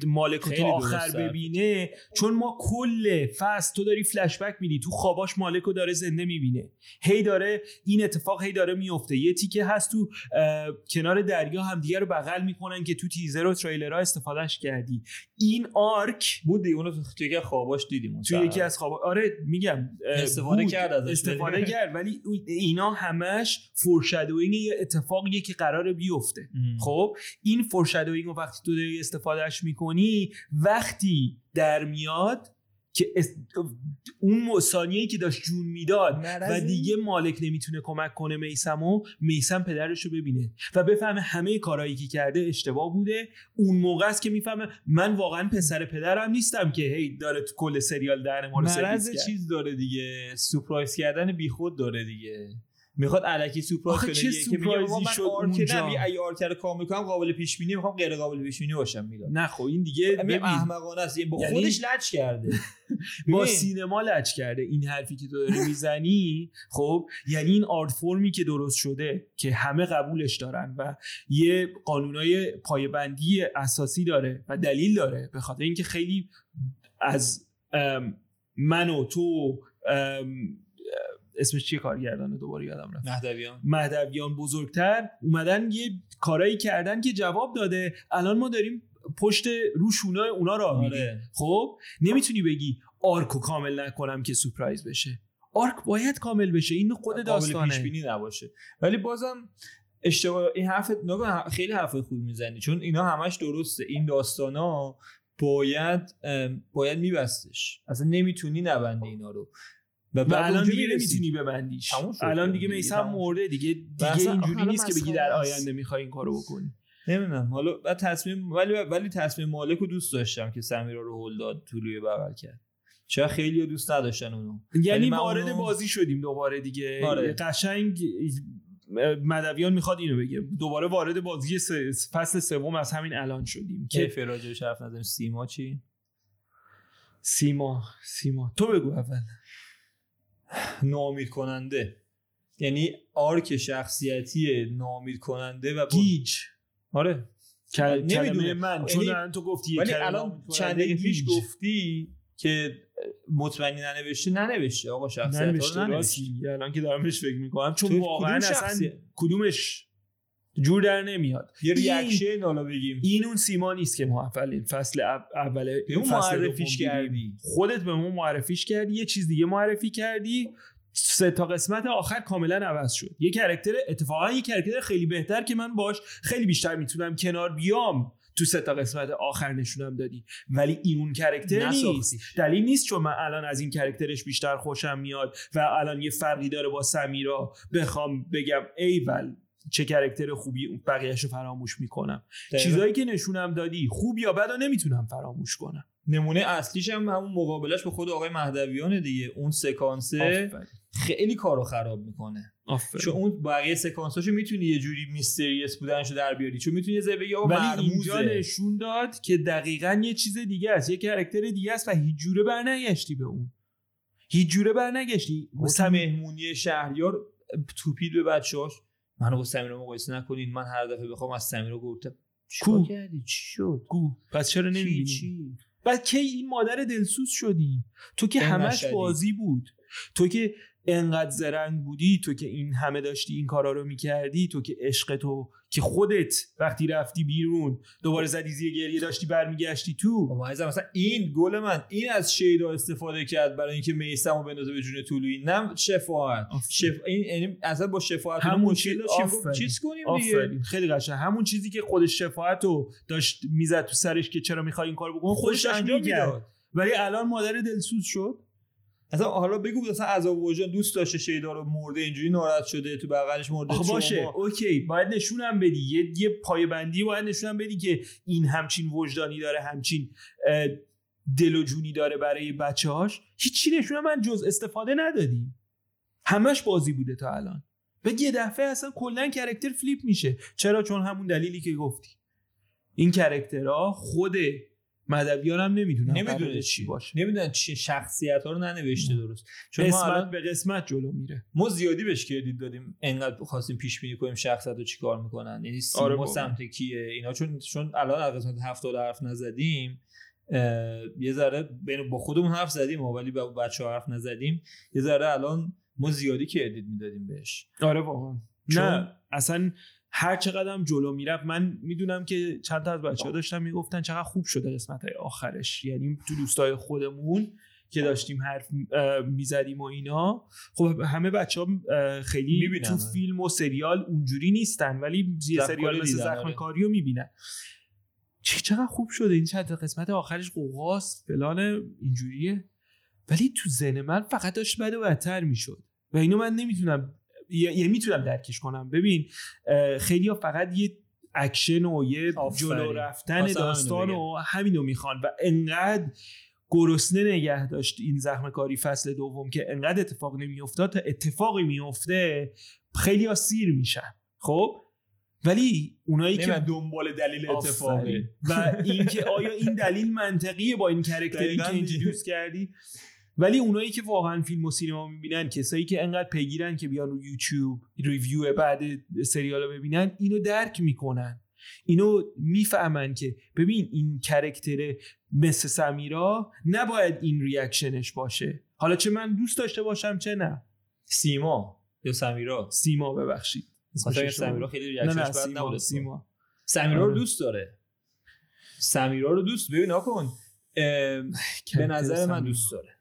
مالک رو تا آخر ببینه. چون ما کل فصل تو داری فلشبک میدی تو خواباش مالک رو داره زنده می‌بینه. هی داره این اتفاق هی داره میفته یه تیکه هست تو کنار دریا هم دیگه رو بغل می‌کنن که تو تیزر و تریلرها استفادهش کردی. این arc بود اونو تو یکی خواباش دیدیم تو یکی از خواب آره میگم استفاده کرد ازش استفاده کرد ولی اینا همش foreshadowing یه اتفاقیه که قراره بیفته. خب؟ این foreshadowing وقتی تو داری استفادهش می‌کنی وقتی در میاد که اون ثانیه‌ای که داشت جون می‌داد و دیگه مالک نمی‌تونه کمک کنه میسمو میسم پدرش رو ببینه و بفهمه همه کارهایی که کرده اشتباه بوده. اون موقع است که می‌فهمه من واقعا پسر پدرم نیستم که هی داره تو کل سریال در ما رو چیز داره دیگه. سورپرایز کردن بیخود داره دیگه. می‌خواد الکی سورپرایز کنه که میگه من شد اونجا. اگه آرکر کامل کنم قابل پیش بینی می‌خوام غیر قابل پیش بینی باشم میلاد نه خب این دیگه ببین. احمقانه است با یعنی خودش لچ کرده. [LAUGHS] با سینما لچ کرده این حرفی که تو داری می‌زنی. خب یعنی این آرت فرمی که درست شده که همه قبولش دارن و یه قانونای پایبندی اساسی داره و دلیل داره به خاطر اینکه خیلی از من و تو اسمش چیه کارگردانه دوباره یادم رفت. مهدویان. مهدویان بزرگتر. اومدن یه کارایی کردن که جواب داده. الان ما داریم پشت رو شونه اونا را آره. خب؟ نمی‌تونی بگی arc و کامل نکنم که surprise بشه. arc باید کامل بشه. این خود داستانه. پیش بینی نباشه. ولی بازم اشتباه این حرف خیلی حرف خوب می‌زنی. چون اینا همش درسته. این داستانا باید باید میبستش. اصلا نمی‌تونی نبندی اینا رو. و, الان دیگه نمی‌تونی ببندیش. الان دیگه میسم مرده دیگه دیگه اینجوری نیست که بگی در آینده می‌خوای این کارو بکنی. نمی‌دونم. حالا بعد تصمیم ولی ولی تصمیم مالک رو دوست داشتم که سمیرا رو هول داد طولوی بغل کرد. چرا خیلی دوست نداشتن اونو؟ یعنی وارد اونو... بازی شدیم دوباره دیگه. آره. قشنگ مدویان می‌خواد اینو بگه. دوباره وارد بازی س... فصل سوم از همین الان شدیم. که فراجه حرف نزنیم. سیما چی؟ سیما. سیما. تو بگو اول. نامید کننده یعنی arc شخصیتی ناامید کننده و گیج. آره. کلمه من چون یعنی تو گفتی ولی الان چند دقیقه پیش گفتی که مطمئنی ننوشته ننوشته آقا شخصیت ننوشته ننوشته. الان که دارم بهش فکر می‌کنم چون واقعا اصلا کدومش جور در نمیاد. یه reaction حالا بگیم. این اون سمیرا نیست که ما اول فصل اول به معرفیش کردی. خودت به ما معرفیش کردی یه چیز دیگه معرفی کردی. سه تا قسمت آخر کاملا عوض شد. یه character اتفاقا یه character خیلی بهتر که من باش. خیلی بیشتر می‌تونم کنار بیام. تو سه تا قسمت آخر نشونم دادی. ولی این اون character نیست. دلیل نیست چون من الان از این character ش بیشتر خوشم میاد و الان یه فرقی داره با سمیرا. بخوام بگم ایول. چه character خوبی بقیهش رو فراموش می‌کنم. چیزایی که نشونم دادی خوب یا بد نمی‌تونم فراموش کنم. نمونه اصلیش هم همون مقابلش به خود آقای مهدویان دیگه. اون سکانسه خیلی کارو خراب می‌کنه. چون اون بقیه سکانساشو می‌تونی یه جوری میستریس بودنشو در بیاری. چون می‌تونی یه بگی ولی اینجا نشون داد که دقیقا یه چیز دیگه است. یه کرکتر دیگه است و هیچ جوره برنگشتی به اون. هیچ جوره برنگشتی. مثلا مهمونی شهریار توپید به بچه‌هاش. منو با سمیرا مقایسه نکنین. من هر دفعه بخوام از سمیرا گفتم کو؟ کردی؟ چی شد؟ کو؟ پس چرا نمی‌بینی؟ بعد کی این مادر دلسوز شدی؟ تو که همش بازی بود. تو که انقدر زرنگ بودی تو که این همه داشتی این کارا رو می‌کردی تو که عشق تو که خودت وقتی رفتی بیرون دوباره زدی زیر گریه داشتی برمیگشتی تو. بابا مثلا این گل من این از شیدا استفاده کرد برای اینکه میسمو بندازه به جون طولویی. نه شفاعت. شف... این یعنی اصلا با شفاعت همون مشکل چیز کنیم دیگه. خیلی قشنگ. همون چیزی که خود شفاعت رو داشت می‌زد تو سرش که چرا می‌خوای این کارو بکنه خودش انجام می‌داد. ولی الان مادر دلسوز شد. اصلا حالا بگو مثلا عذاب وجدان دوست داشته شیدا رو مرده اینجوری ناراحت شده تو بغلش مرده آخه باشه okay باید نشونم بدی یه یه پایبندی باید نشونم بدی که این همچین وجدانی داره همچین دل و جونی داره برای بچه‌هاش. هیچی نشونم من جز استفاده ندادی. همش بازی بوده تا الان. و یه دفعه اصلا کلا character flip میشه. چرا؟ چون همون دلیلی که گفتی. این کرکترها خود مدویان هم نمی‌دونن نمی‌دونه چی باشه. نمی‌دونن چه شخصیت ها رو ننوشته درست. چون قسمت به قسمت جلو میره. ما زیادی بهش کردید دادیم. انقدر خواستیم پیش بینی کنیم شخصیت رو چیکار می‌کنن. یعنی سیما آره سمت کیه؟ اینا چون چون الان از قسمت 70 حرف نزدیم یه ذره بین با خودمون حرف زدیم ولی با بچه ها حرف نزدیم. یه ذره الان ما زیادی کردید می‌دادیم بهش. آره واقعا نه اصلا هر چقدر جلو می‌رفت من می‌دونم که چند تا از بچه ها داشتن می‌گفتن چقدر خوب شده قسمت های آخرش. یعنی تو دوستای خودمون که داشتیم حرف می‌زدیم و اینا. خب همه بچه ها خیلی می‌بینن. تو فیلم و سریال اونجوری نیستن ولی زیر سریال مثل زخم آره. کاری رو می‌بینن چقدر خوب شده این چند قسمت آخرش قوقاست فلان اینجوریه. ولی تو ذهن من فقط داشت بد و بدتر می‌شد. و اینو من نمی‌تونم یه می‌تونم درکش کنم. ببین خیلی ها فقط یه اکشن و یه جلو رفتن داستان و همینو می‌خوان و انقدر گرسنه نگه داشت این زخم کاری فصل دوم که انقدر اتفاق نمیافتاد تا اتفاقی میفته خیلی ها سیر میشن. خب؟ ولی اونایی که دنبال دلیل اتفاقی. و اینکه آیا این دلیل منطقیه با این character ی که introduce کردی؟ ولی اونایی که واقعا فیلم و سینما می‌بینن کسایی که انقدر پیگیرن که بیان رو یوتیوب review بعد سریال رو ببینن اینو درک می‌کنن. اینو می‌فهمن که ببین این character مثل سمیرا نباید این reaction ش باشه. حالا چه من دوست داشته باشم چه نه. سیما یا سمیرا؟ سیما ببخشید. سمیرا خیلی reaction ش بد نبود سیما. سمیرا رو آره. دوست داره. سمیرا رو دوست ببین نکن به نظر من دوست داره.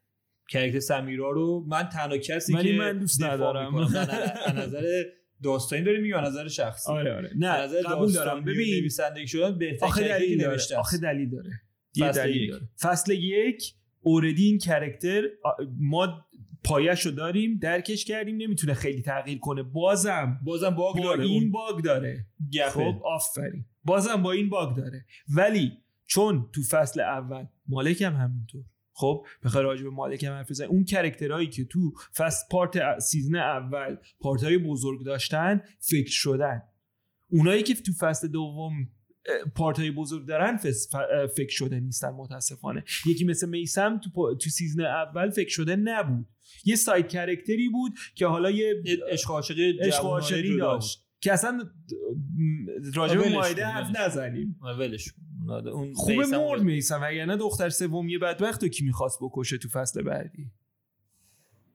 کرکتر سمیرا رو من تنها کسی که من دوست ندارم. از [LAUGHS] نظر داستانی داری میگم نظر شخصی. آره آره. نه نظر قبول دارم. ببین نویسندگی شدن بهترین آخه دلیل داره آخه دلیل داره. یه دلیل داره. فصل یک اوردی این کرکتر ما پایش رو داریم درکش کردیم نمی‌تونه خیلی تغییر کنه. بازم بازم باگ با داره. این باگ داره. خب آفرین. بازم با این bug داره. ولی چون تو فصل اول مالکم همینطور. خب بخوای راجع به مالک هم حرف اون character هایی که تو first part season اول part های بزرگ داشتن فکر شدن. اونایی که تو فصل دوم part های بزرگ دارن فکر شده نیستن متاسفانه. یکی مثل میسم تو, تو season اول فکر شده نبود. یه side character ی بود که حالا یه عشق عاشقی داشت. که اصلا راجع به مایده حرف نزنیم. ولش اون خوبه مرد میسم نه دختر سومی بدبخت و کی می‌خواست بکشه تو فصل بعدی؟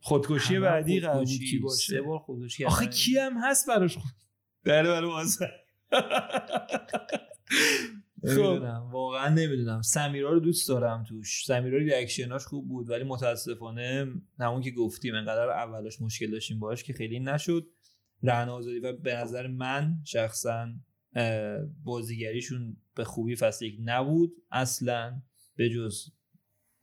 خودکشی بعدی قرار کی باشه؟ سه بار خودکشی. آخه کی هم هست براش خود بله بله [LAUGHS] خب. واقعا نمی‌دونم. سمیرا رو دوست دارم توش. سمیرا ریاکشناش خوب بود ولی متاسفانه همون که گفتیم انقدر اولاش مشکل داشتیم باش که خیلی نشد. رعنا آزادی‌ور به نظر من شخصا بازیگریشون به خوبی فصل یک نبود. اصلا به جز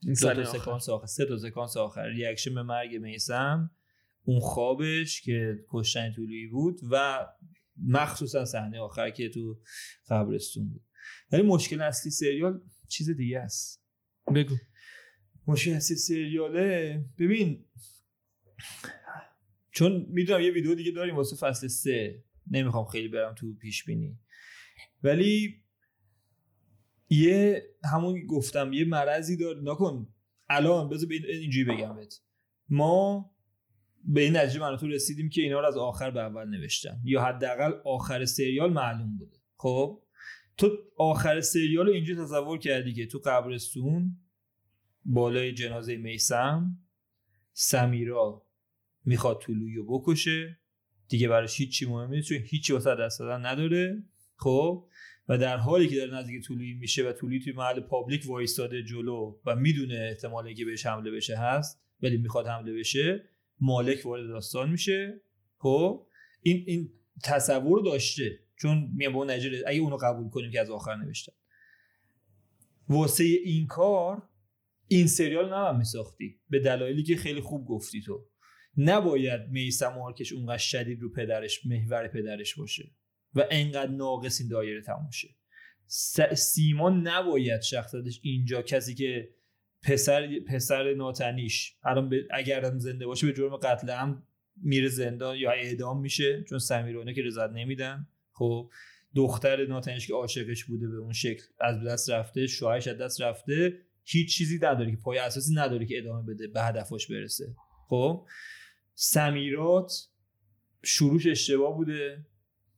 دو تا سکانس آخر سه تا سکانس آخر. reaction به مرگ میسم اون خوابش که کشتن طلوعی بود و مخصوصا صحنه آخر که تو قبرستون بود. ولی مشکل اصلی سریال چیز دیگه است. بگو. مشکل اصلی سریاله ببین چون می‌دونم یه ویدیو دیگه داریم واسه فصل سه. نمی‌خوام خیلی برم تو پیش بینی ولی یه همون گفتم یه مرضی دار نکن الان بذار اینجوری بگم بهت. ما به این نتیجه من تو رسیدیم که اینا رو از آخر به اول نوشتن. یا حداقل آخر سریال معلوم بوده. خب؟ تو آخر سریال رو اینجا تصور کردی که تو قبرستون بالای جنازه میسم سمیرا می‌خواد طولویی رو بکشه. دیگه براش هیچی مهم نیست چون هیچی واسه دست دادن نداره. خب؟ و در حالی که داره نزدیک طولویی میشه و طولویی توی محل پابلیک وایستاده جلو و می‌دونه احتمالی که بهش حمله بشه هست ولی می‌خواد حمله بشه مالک وارد داستان میشه. خب؟ این این تصور داشته چون میام با نجره اگه اونو قبول کنیم که از آخر نوشتن واسه این کار این سریال نه میساختی به دلایلی که خیلی خوب گفتی تو. نباید میسم مارکش اونقدر شدید رو پدرش محور پدرش باشه و انقدر ناقص این دایره تموشه سیما نباید شخصیتش اینجا کسی که پسر پسر ناتنیش الان اگر زنده باشه به جرم قتل هم میره زندان یا اعدام میشه چون سمیرونه که رضایت نمیدن. خب دختر ناتنیش که عاشقش بوده به اون شکل از دست رفته شوهرش از دست رفته هیچ چیزی نداره که پای اساسی نداره که ادامه بده به هدفش برسه. خب؟ سمیرات شروعش اشتباه بوده.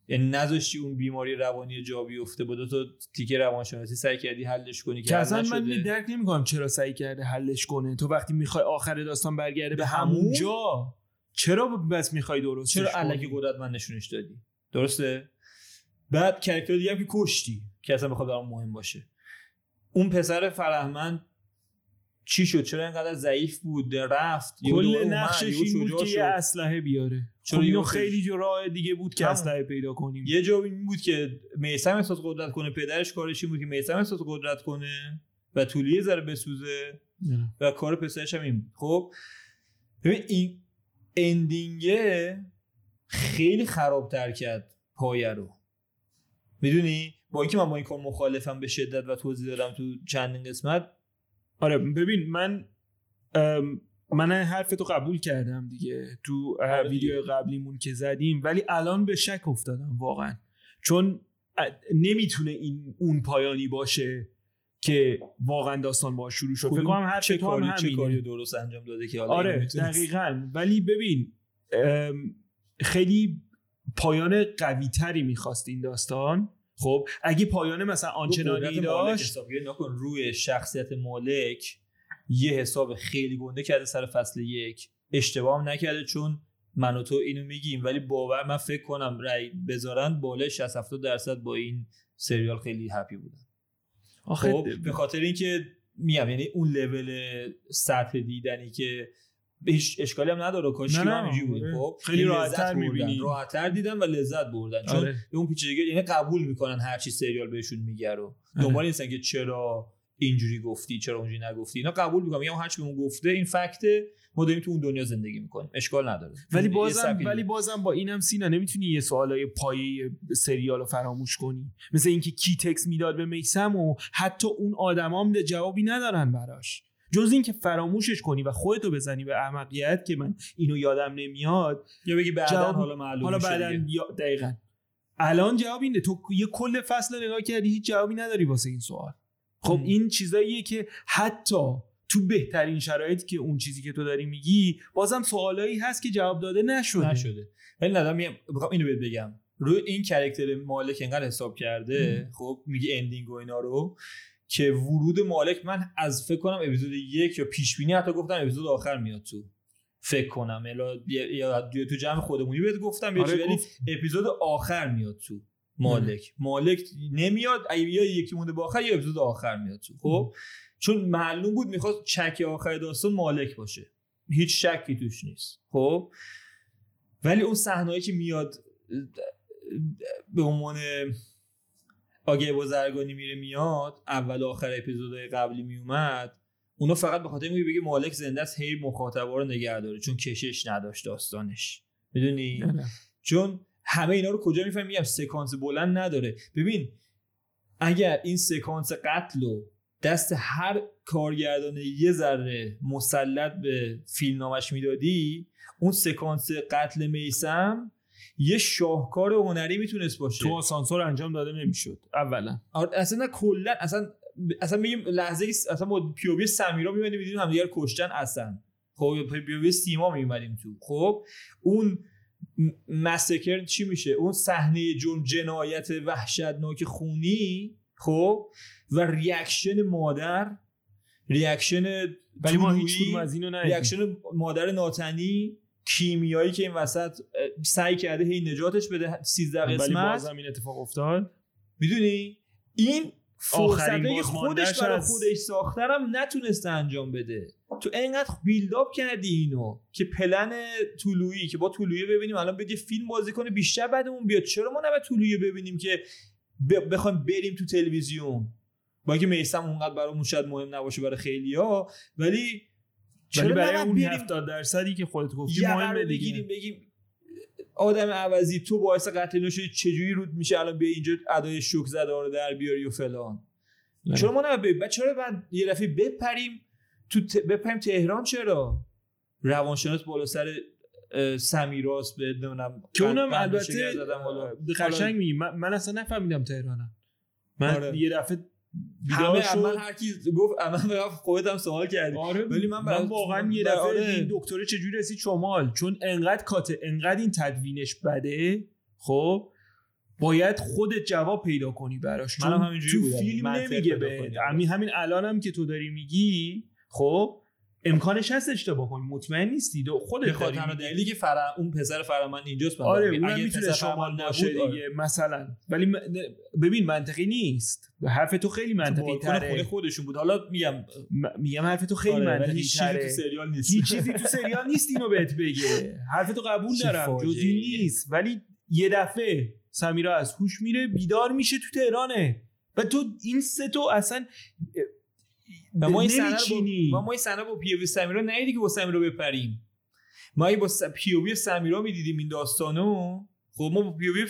یعنی نذاشتی اون بیماری روانی جا بیفته بوده تو تیکه روانشناسی سعی کردی حلش کنی که اصلا من درک نمی‌کنم چرا سعی کرده حلش کنه. تو وقتی می‌خوای آخر داستان برگرده به همون؟ جا چرا بس می‌خوای درست چرا علکی قدرت من نشونش دادی؟ درسته؟ بعد کرکتر دیگه هم که کشتی که اصلا بخواد برام مهم باشه. اون پسر فرهمند چی شد؟ چرا اینقدر ضعیف بود؟ رفت کل نقشش این بود که یه اسلحه بیاره. چون خب اینو خیلی جو راه دیگه بود که اسلحه پیدا کنیم. یه جا این بود که میسم احساس قدرت کنه پدرش کارش این بود که میسم احساس قدرت کنه و طولی ذره بسوزه و کار پسرش هم این خب ببین این اندینگه خیلی خرابتر کرد پایه رو. می‌دونی؟ با اینکه من با این کار مخالفم به شدت و توضیح دادم تو چندین قسمت آره ببین من من حرف تو قبول کردم دیگه. تو آره ویدیو قبلیمون که زدیم ولی الان به شک افتادم واقعا. چون نمی‌تونه این اون پایانی باشه که واقعا داستان با شروع شد. فکر کنم هر چه کاری چه کاری درست انجام داده که حالا آره دقیقا. ولی ببین خیلی پایان قوی تری می‌خواست این داستان. خب اگه پایان مثلا آنچنانی داشت نکن روی شخصیت مالک یه حساب خیلی گنده کرده سر فصل یک. اشتباه نکرده چون من و تو اینو میگیم ولی باور من فکر کنم رأی بذارن بالای 60 70 درصد با این سریال خیلی هپی بودن. آخه خب به خاطر اینکه میام یعنی اون لول سطح دیدنی که هیچ اشکالی هم نداره کاش که همینجوری بود آره. خب؟ خیلی راحت‌تر می‌بینی. راحت‌تر دیدن و لذت بردن. چون آره. اون پیچیدگی یعنی قبول می‌کنن هر چی سریال بهشون میگه رو. آره. دنبال نیستن که چرا اینجوری گفتی چرا اونجوری نگفتی. اینا قبول می‌کنم میگم هر چی بهمون گفته این فکته. ما داریم تو اون دنیا زندگی می‌کنیم. اشکال نداره. ولی بازم ولی بازم با اینم سینا نمی‌تونی یه سوالای پایه سریال رو فراموش کنی. مثل اینکه کی تکس می‌داد به میسم و حتی اون آدمام جوابی ندارن براش. جز اینکه فراموشش کنی و خودتو بزنی به احمقیت که من اینو یادم نمیاد یا بگی بعدا حالا معلوم حالا بعدا دقیقا. الان جواب اینه. تو یه کل فصل نگاه کردی هیچ جوابی نداری واسه این سوال. خب این چیزاییه که حتی تو بهترین شرایطی که اون چیزی که تو داری میگی بازم سوالایی هست که جواب داده نشده. نشده. ولی ندارم می‌خوام اینو بهت بگم. روی این character مالک انقدر حساب کرده خب میگه ending و اینا رو. که ورود مالک من از فکر کنم اپیزود یک یا پیش بینی حتی گفتم اپیزود آخر میاد تو. فکر کنم. یا تو جمع خودمونی بهت گفتم آره ولی اپیزود آخر میاد تو. مالک. مالک نمیاد یا یکی مونده با آخر یا اپیزود آخر میاد تو. خب؟ چون معلوم بود می‌خواست چک آخر داستان مالک باشه. هیچ شکی توش نیست. خب؟ ولی اون صحنه‌ای که میاد به عنوان آگه بازرگانی میره میاد اول آخر اپیزودهای قبلی میومد اونا فقط به خاطر میگه بگه مالک زنده است هی مخاطبا رو نگه داره چون کشش نداشت داستانش. می‌دونی؟ چون همه اینا رو کجا می‌فهمی؟ میگم سکانس بلند نداره. ببین اگر این سکانس قتل رو دست هر کارگردان یه ذره مسلط به فیلمنامش می‌دادی اون سکانس قتل میسم یه شاهکار هنری می‌تونست باشه. تو آسانسور انجام داده نمی‌شد. اولا. آره، اصلا کلا اصلا اصلا میگیم لحظه اصلا ما پیووی سمیرا می‌بینیم میدیم همدیگه کشتن اصلا. خب پیووی سیما می‌بینیم تو. خب اون مسکر چی میشه؟ اون صحنه جون جنایت وحشتناک خونی خب و reaction مادر reaction ولی ما هیچ از اینو reaction مادر ناتنی کیمیایی که این وسط سعی کرده هی نجاتش بده 13 قسمت. ولی بازم این اتفاق افتاد. می‌دونی؟ این فرصته خودش برای خودش ساخترم نتونسته انجام بده. تو انقدر build up کردی اینو که پلن طولویی که با طلوعی ببینیم الان بگه فیلم بازی کنه بیشتر بدمون بیاد. چرا ما نباید طلوعی ببینیم که بخوایم بریم تو تلویزیون؟ با اینکه میسم اونقدر برامون شاید مهم نباشه برای خیلیا ولی چرا برای اون 70 درصدی که خودت گفتی مهمه دیگه. بگیم آدم عوضی تو باعث قتل نشدی چجوری رود میشه الان به اینجا ادای شوک زده رو در بیاری و فلان؟ نه. چرا ما نباید چرا بعد یه دفعه بپریم تو ت... بپریم تهران چرا؟ روانشناس بالا سر سمیراس به نمی‌دونم که اونم البته قشنگ میگی. من, من اصلا نفهمیدم تهرانم من آره. یه دفعه همه شد. من هر کی گفت من خودم سوال کردی. آره ولی من, من واقعا یه دفعه آره. این دکتر چجوری رسید؟ شمال. چون انقدر کات انقدر این تدوینش بده خب باید خودت جواب پیدا کنی براش. چون تو فیلم نمیگه به همین همین الانم که تو داری میگی خب امکانش هست اشتباه کنی. مطمئن نیستی. دو خودت داری تنها دلیلی که فر... اون پسر فرمان اینجاست آره اون می‌تونه شمال باشه دیگه آره. مثلا. ولی م... ببین منطقی نیست. حرف تو خیلی منطقی تره. خونه خودشون بود. حالا میگم. م... میگم حرف تو خیلی آره منطقی تره چیزی تو سریال نیست. هیچ چیزی تو سریال نیست اینو بهت بگه. حرف تو قبول دارم. جزئی نیست. ولی یه دفعه سمیرا از هوش میره بیدار میشه تو تهرانه. و تو این سه تو اصلا و ما این سنه با ما این سنه با پیوی سمیرا ندیدی که با سمیرا بپریم. ما با پیوی سمیرا می‌دیدیم این داستانو. خب ما با POV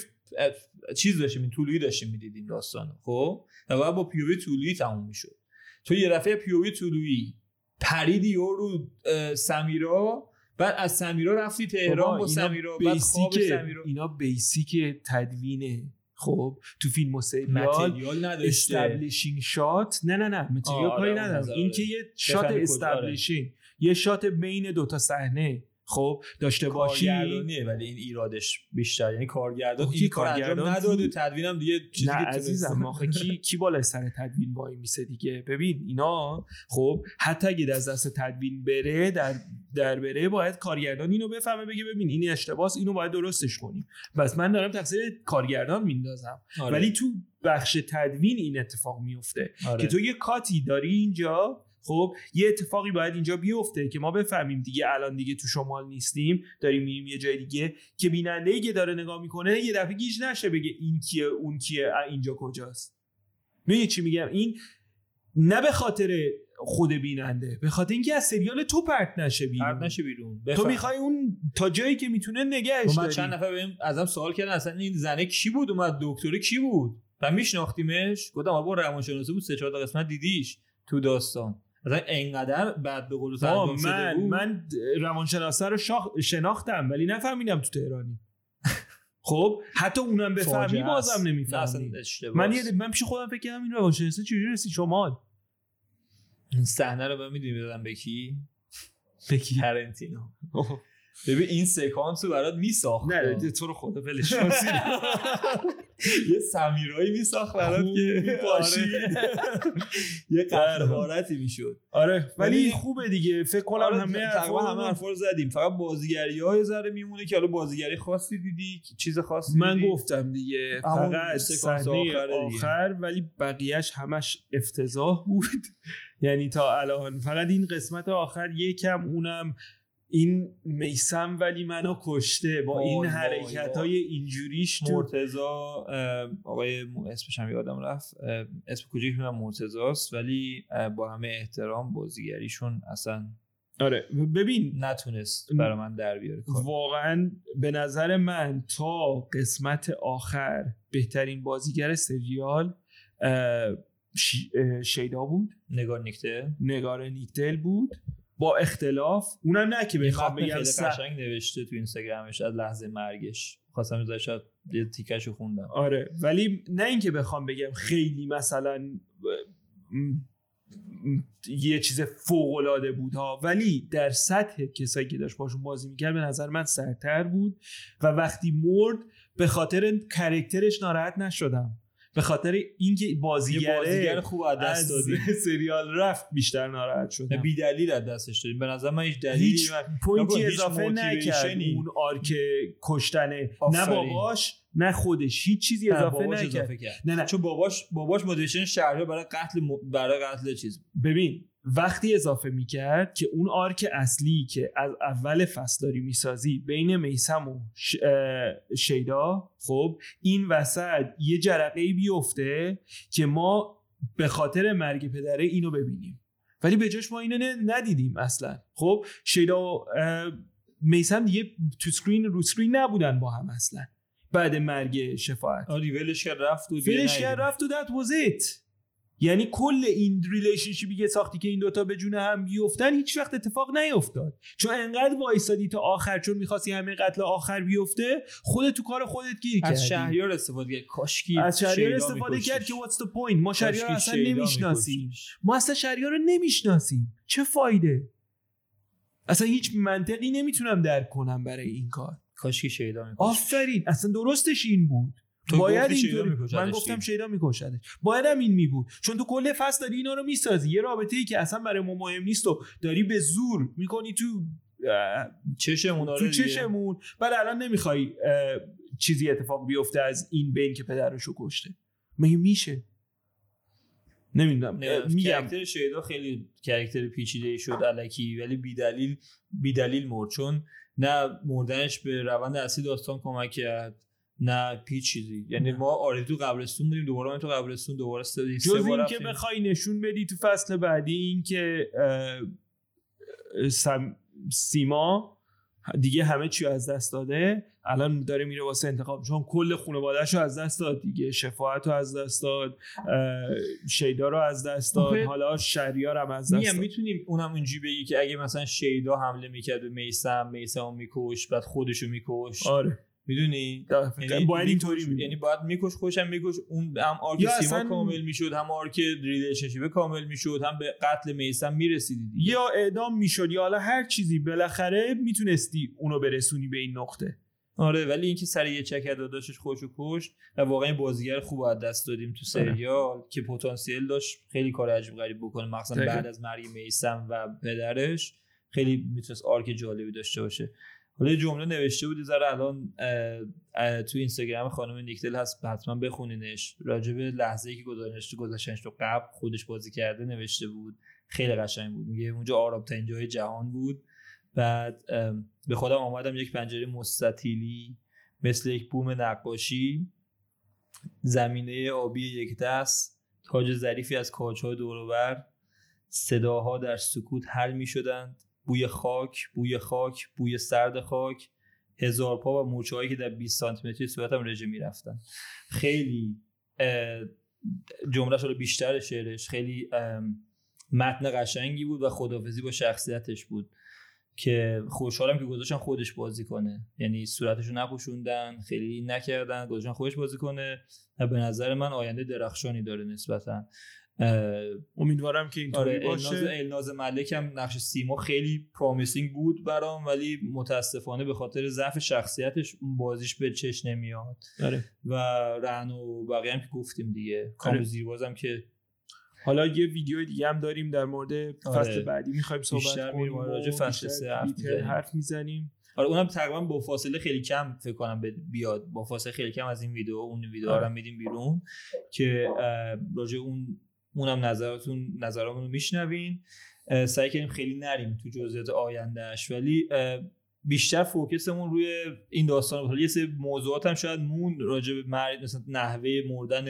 چیز داشتیم این طلوعی داشتیم می‌دیدیم داستانو. خب؟ و بعد با POV طلوعی تموم می‌شد. تو یه دفعه POV طلوعی پریدی رو سمیرا بعد از سمیرا رفتی تهران با سمیرا بعد خواب سمیرا اینا basic تدوینه خب تو فیلم و سریال establishing shot. نه نه نه material کاری ندارم. این که یه shot establishing یه shot بین دوتا صحنه خب داشته باشی. کارگردانیه ولی این ایرادش بیشتر یعنی کارگردان این کارگردان نداده تدوینم دیگه چیزی نه عزیزم آخه کی کی بالا سر تدوین وای میسه دیگه؟ ببین اینا خب حتی اگه از دست تدوین بره در در بره باید کارگردان اینو بفهمه بگه ببین این اشتباس اینو باید درستش کنیم. بس من دارم تقصیر کارگردان میندازم. آره. ولی تو بخش تدوین این اتفاق میفته آره. که تو یه کاتی داری اینجا خب یه اتفاقی باید اینجا بیفته که ما بفهمیم دیگه الان دیگه تو شمال نیستیم داریم میریم یه جای دیگه که بیننده ای که داره نگاه می‌کنه یه دفعه گیج نشه بگه این کیه اون کیه اینجا کجاست. می‌دونی چی میگم؟ این نه به خاطر خود بیننده به خاطر اینکه از سریال تو پرت نشه بیرون. پرت نشه بیرون. تو می‌خوای اون تا جایی که می‌تونه نگهش من چند نفر بهم ازم سوال کردن اصلا این زنه کی بود؟ اومد دکتر کی بود؟ و میشناختیمش؟ گفتم آقا روانشناسی بود سه چهار قسمت دیدیش تو داستان. مثلا انقدر بعد به قول من بود. من روانشناسه رو شاخ... شناختم ولی نفهمیدم تو تهرانی. [LAUGHS] خب حتی اونم بفهمی بازم نمی‌فهمی من یه من پیش خودم فکر کردم این روانشناسه چجوری رسید؟ شمال. این صحنه رو من می‌دونی بدم به کی؟ به کی؟ ترنتینو. ببین این سکانس رو برات میساخت نه تو رو خدا ولش [LAUGHS] یه سمیرایی میساخت برات که باشی. یه قهرمانتی می‌شد. آره ولی خوبه دیگه. فکر کنم آره همه تقریبا همه حرفا رو زدیم. فقط بازیگری های ذره میمونه که حالا بازیگری خاصی دیدی چیز خاصی من گفتم دیگه فقط صحنه آخر ولی بقیهش همش افتضاح بود. [LAUGHS] یعنی تا الان. فقط این قسمت آخر یکم اونم این میسم ولی منو کشته با این حرکت های اینجوریش تو مرتزا آقای اسمش هم یادم رفت. اسم کجایی من مرتزاست ولی با همه احترام بازیگریشون اصلا آره. ببین نتونست برای من در بیاره واقعا به نظر من تا قسمت آخر بهترین بازیگر سریال شیدا بود. نگار نیکتل نگار نیکتل بود. با اختلاف اونم نه که بخوام بگم خیلی قشنگ نوشته تو اینستاگرامش از لحظه مرگش. خواستم ازش یه تیکشو خوندم. آره ولی نه اینکه بخوام بگم خیلی مثلا یه چیز فوق العاده بود ها ولی در سطح کسایی که داشت باشون بازی می‌کرد به نظر من سرتر بود و وقتی مرد به خاطر character ش ناراحت نشدم. به خاطر اینکه بازیگره بازیگر خوب از دست دادی [LAUGHS] سریال رفت بیشتر ناراحت شدم بی دلیل از دستش دادیم. به نظر من هیچ دلیلی هیچ point ی اضافه نکرد. اون arc کشتنه نه. باباش نه خودش. هیچ چیزی اضافه نکرد. اضافه کرد. نه نه. چون باباش باباش motivation شهریار برای قتل م- برای قتل چیز. ببین وقتی اضافه می‌کرد که اون arc اصلی که از اول فصل داری می‌سازی بین میسم و ش... شیدا خب این وسط یه جرقه ای بیفته که ما به خاطر مرگ پدره اینو ببینیم. ولی به جاش ما اینو ندیدیم اصلا. خب شیدا و میسم دیگه تو screen رو screen نبودن با هم اصلا. بعد مرگ شفاعت. آری ولش کرد رفت و ندیدیم. کرد رفت و that was it یعنی کل این relationship ی که ساختی که این دوتا به جون هم بیفتن هیچ وقت اتفاق نیفتاد. چون انقدر وایسادی تا آخر چون می‌خواستی همین قتل آخر بیفته خودت تو کار خودت گیر کردی. از شهریار استفاده کرد. کاشکی از شهریار استفاده. کرد که what's the point ما شهریار اصلا نمی‌شناسیم. ما اصلا شهریار رو نمی‌شناسیم. چه فایده؟ اصلا هیچ منطقی نمی‌تونم درک کنم برای این کار. کاشکی شیدا. آفرین. اصلا درستش این بود. باید اینطوری من گفتم. شیدا میکشدش. باید هم این می بود چون تو کل فصل داری اینا رو می‌سازی. یه رابطه ای که اصلا برای ما مهم نیست و داری به زور می‌کنی تو چشمون آره تو دیگه. چشمون. بعد الان نمی‌خوای چیزی اتفاق بیفته از این بین که پدرشو کشته. مگه میشه؟ نمی‌دونم. میگم. کرکتر شیدا خیلی کرکتر پیچیده شد الکی ولی بیدلیل بیدلیل مرد. چون نه مردنش به روند اصلی داستان کمک کرد. نه پیچ چیزی. یعنی. ما آره تو قبرستون بودیم دوباره ما تو قبرستون دوباره سه, جز این که. بخوای نشون بدی تو فصل بعدی این که سم- سیما دیگه همه چی رو از دست داده. الان داره میره واسه انتخاب. چون کل خانواده‌شو از دست داد دیگه. شفاعت رو از دست داد شیدا رو از دست داد. حالا شهریار هم از دست داد. می‌تونیم اونم اینجوری بگی که اگه مثلا شیدا حمله می‌کرد به میسم میسم میکشت بعد خودشو میکشت آره. می‌دونی دقیقاً. باید اینطوری می‌بود. یعنی باید میکشت خودشم میکشت اون هم arc سیما اصلا- کامل می‌شد هم arc relationship کامل می‌شد هم به قتل میسم می‌رسیدی دیگه یا اعدام می‌شد یا حالا هر چیزی بالاخره می‌تونستی اونو برسونی به این نقطه آره ولی اینکه سر یه چکر داداشش خودشو کشت و واقعا بازیگر خوب از دست دادیم تو سریال که پتانسیل داشت خیلی کار عجیب غریب بکنه مخصوصا. بعد از مرگ میسم و پدرش خیلی می‌تونست آرک جالبی داشته باشه حالا یه جمله نوشته بودی ذره الان تو اینستاگرام خانم نیکدل هست حتما بخونینش. راجع به لحظه ای که گذاشتنش گذاشتنش تو قبل خودش بازی کرده نوشته بود. خیلی قشنگ بود. میگه اونجا آرام ترین جای جهان بود. بعد به خودم آمدم یک پنجره مستطیلی مثل یک بوم نقاشی. زمینه آبی یک دست تاج ظریفی از کاجهای دوروبر صداها در سکوت حل می شدند بوی خاک بوی خاک بوی سرد خاک. هزار پا و مورچه هایی که در 20 سانتی متری صورتم رژه می رفتن خیلی جملهش رو بیشتر شعرش خیلی متن قشنگی بود و خدافزی با شخصیتش بود که خوشحالم که گذاشتن خودش بازی کنه. یعنی صورتشو نپوشوندن خیلی نکردن گذاشتن خودش بازی کنه و به نظر من آینده درخشانی داره نسبتا. امیدوارم که اینطوری آره الناز, باشه الناز ملک هم نقش سیما خیلی پرامیسینگ بود برام ولی متاسفانه به خاطر ضعف شخصیتش اون بازیش به چش نمیاد آره. و رهن و بقیه هم که گفتیم دیگه کام آره. زیربازم که حالا یه ویدیو دیگه هم داریم در مورد فصل آره. بعدی می‌خوایم صحبت کنیم راجع فصل سه حرف می‌زنیم. آره اونم تقریبا با فاصله خیلی کم فکر کنم بیاد با فاصله خیلی کم از این ویدیو اون ویدیو آره. رو هم میدیم بیرون که راجع اون اونم نظراتون نظرامون رو میشنوین. سعی کنیم خیلی نریم تو جزئیات آیندهش ولی بیشتر فوکسمون روی این داستان بود. یه سری موضوعات هم شاید مون راجع به مرگ مثلا نحوه مردن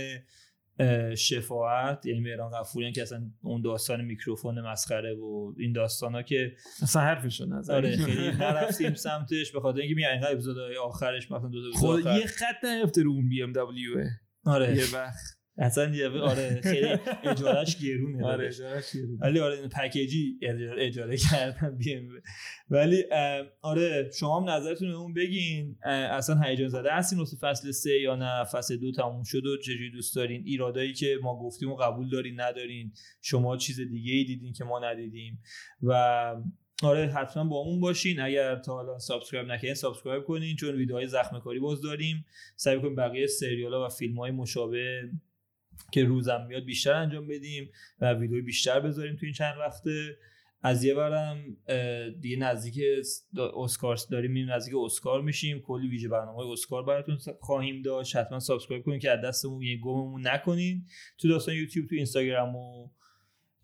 شفاعت یعنی مهران غفوریان که اصلا اون داستان میکروفون مسخره و این داستان ها که اصلا حرفشو نزنیم آره خیلی نرفتیم سمتش. به خاطر اینکه میگن اینقدر اپیزودهای آخرش مثلا دو تا خود آخر. یه خط نیفته رو اون بی ام دبلیو آره. یه وقت. اصلا یه آره خیلی اجارش گرونه [LAUGHS] آره اجارش گرونه. ولی آره این پکیجی اجاره کردن بی ام ولی آره شما هم نظرتون اون بگین. اصلا هیجان زده هستین واسه فصل سه یا نه؟ فصل دو تموم شد و چجوری دوست دارین؟ ایرادایی که ما گفتیم و قبول دارین ندارین؟ شما چیز دیگه ای دیدین که ما ندیدیم؟ و آره حتما با اون باشین. اگر تا حالا subscribe نکردین subscribe کنین چون ویدیوهای زخم کاری باز داریم. سعی کنیم بقیه سریال ها و فیلم های مشابه که روزم میاد بیشتر انجام بدیم و ویدیو بیشتر بذاریم تو این چند وقته از یه برم دیگه نزدیک اسکار داریم میریم نزدیک اسکار میشیم. کلی ویژه برنامه اسکار براتون خواهیم داشت. حتما subscribe کنین که از دستمون یه گممون نکنین. تو داستان یوتیوب تو اینستاگرام و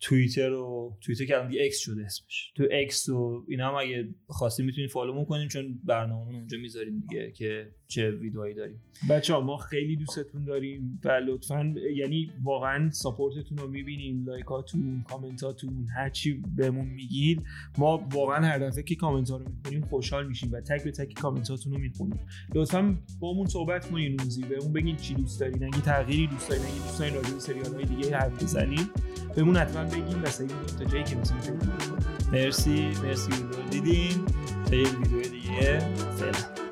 توییتر و توییتر که الان X شده اسمش. تو X و اینا هم اگه خواستیم می‌تونید follow کنیم چون برنامه اونجا می‌ذاریم دیگه که چه ویدئویی داریم. بچه ها ما خیلی دوستتون داریم و لطفا یعنی واقعا support تون رو می‌بینیم لایکاتون کامنتاتون هرچی بهمون میگید ما واقعا هر دفعه که کامنت ها رو می‌کنیم خوشحال میشیم و تک به تک کامنتاتون رو می‌خونیم. لطفا با همون صحبت کنین روزی بهمون بگین چی دوست دارین. اگه تغییری دوست دارین اگه دوست دارین راجع به سریال های دیگه حرف بزنیم بهمون حتما بگین و سعی تا جایی که مرسی مرسی ویدیو دیدین. تا یه ویدیو دیگه.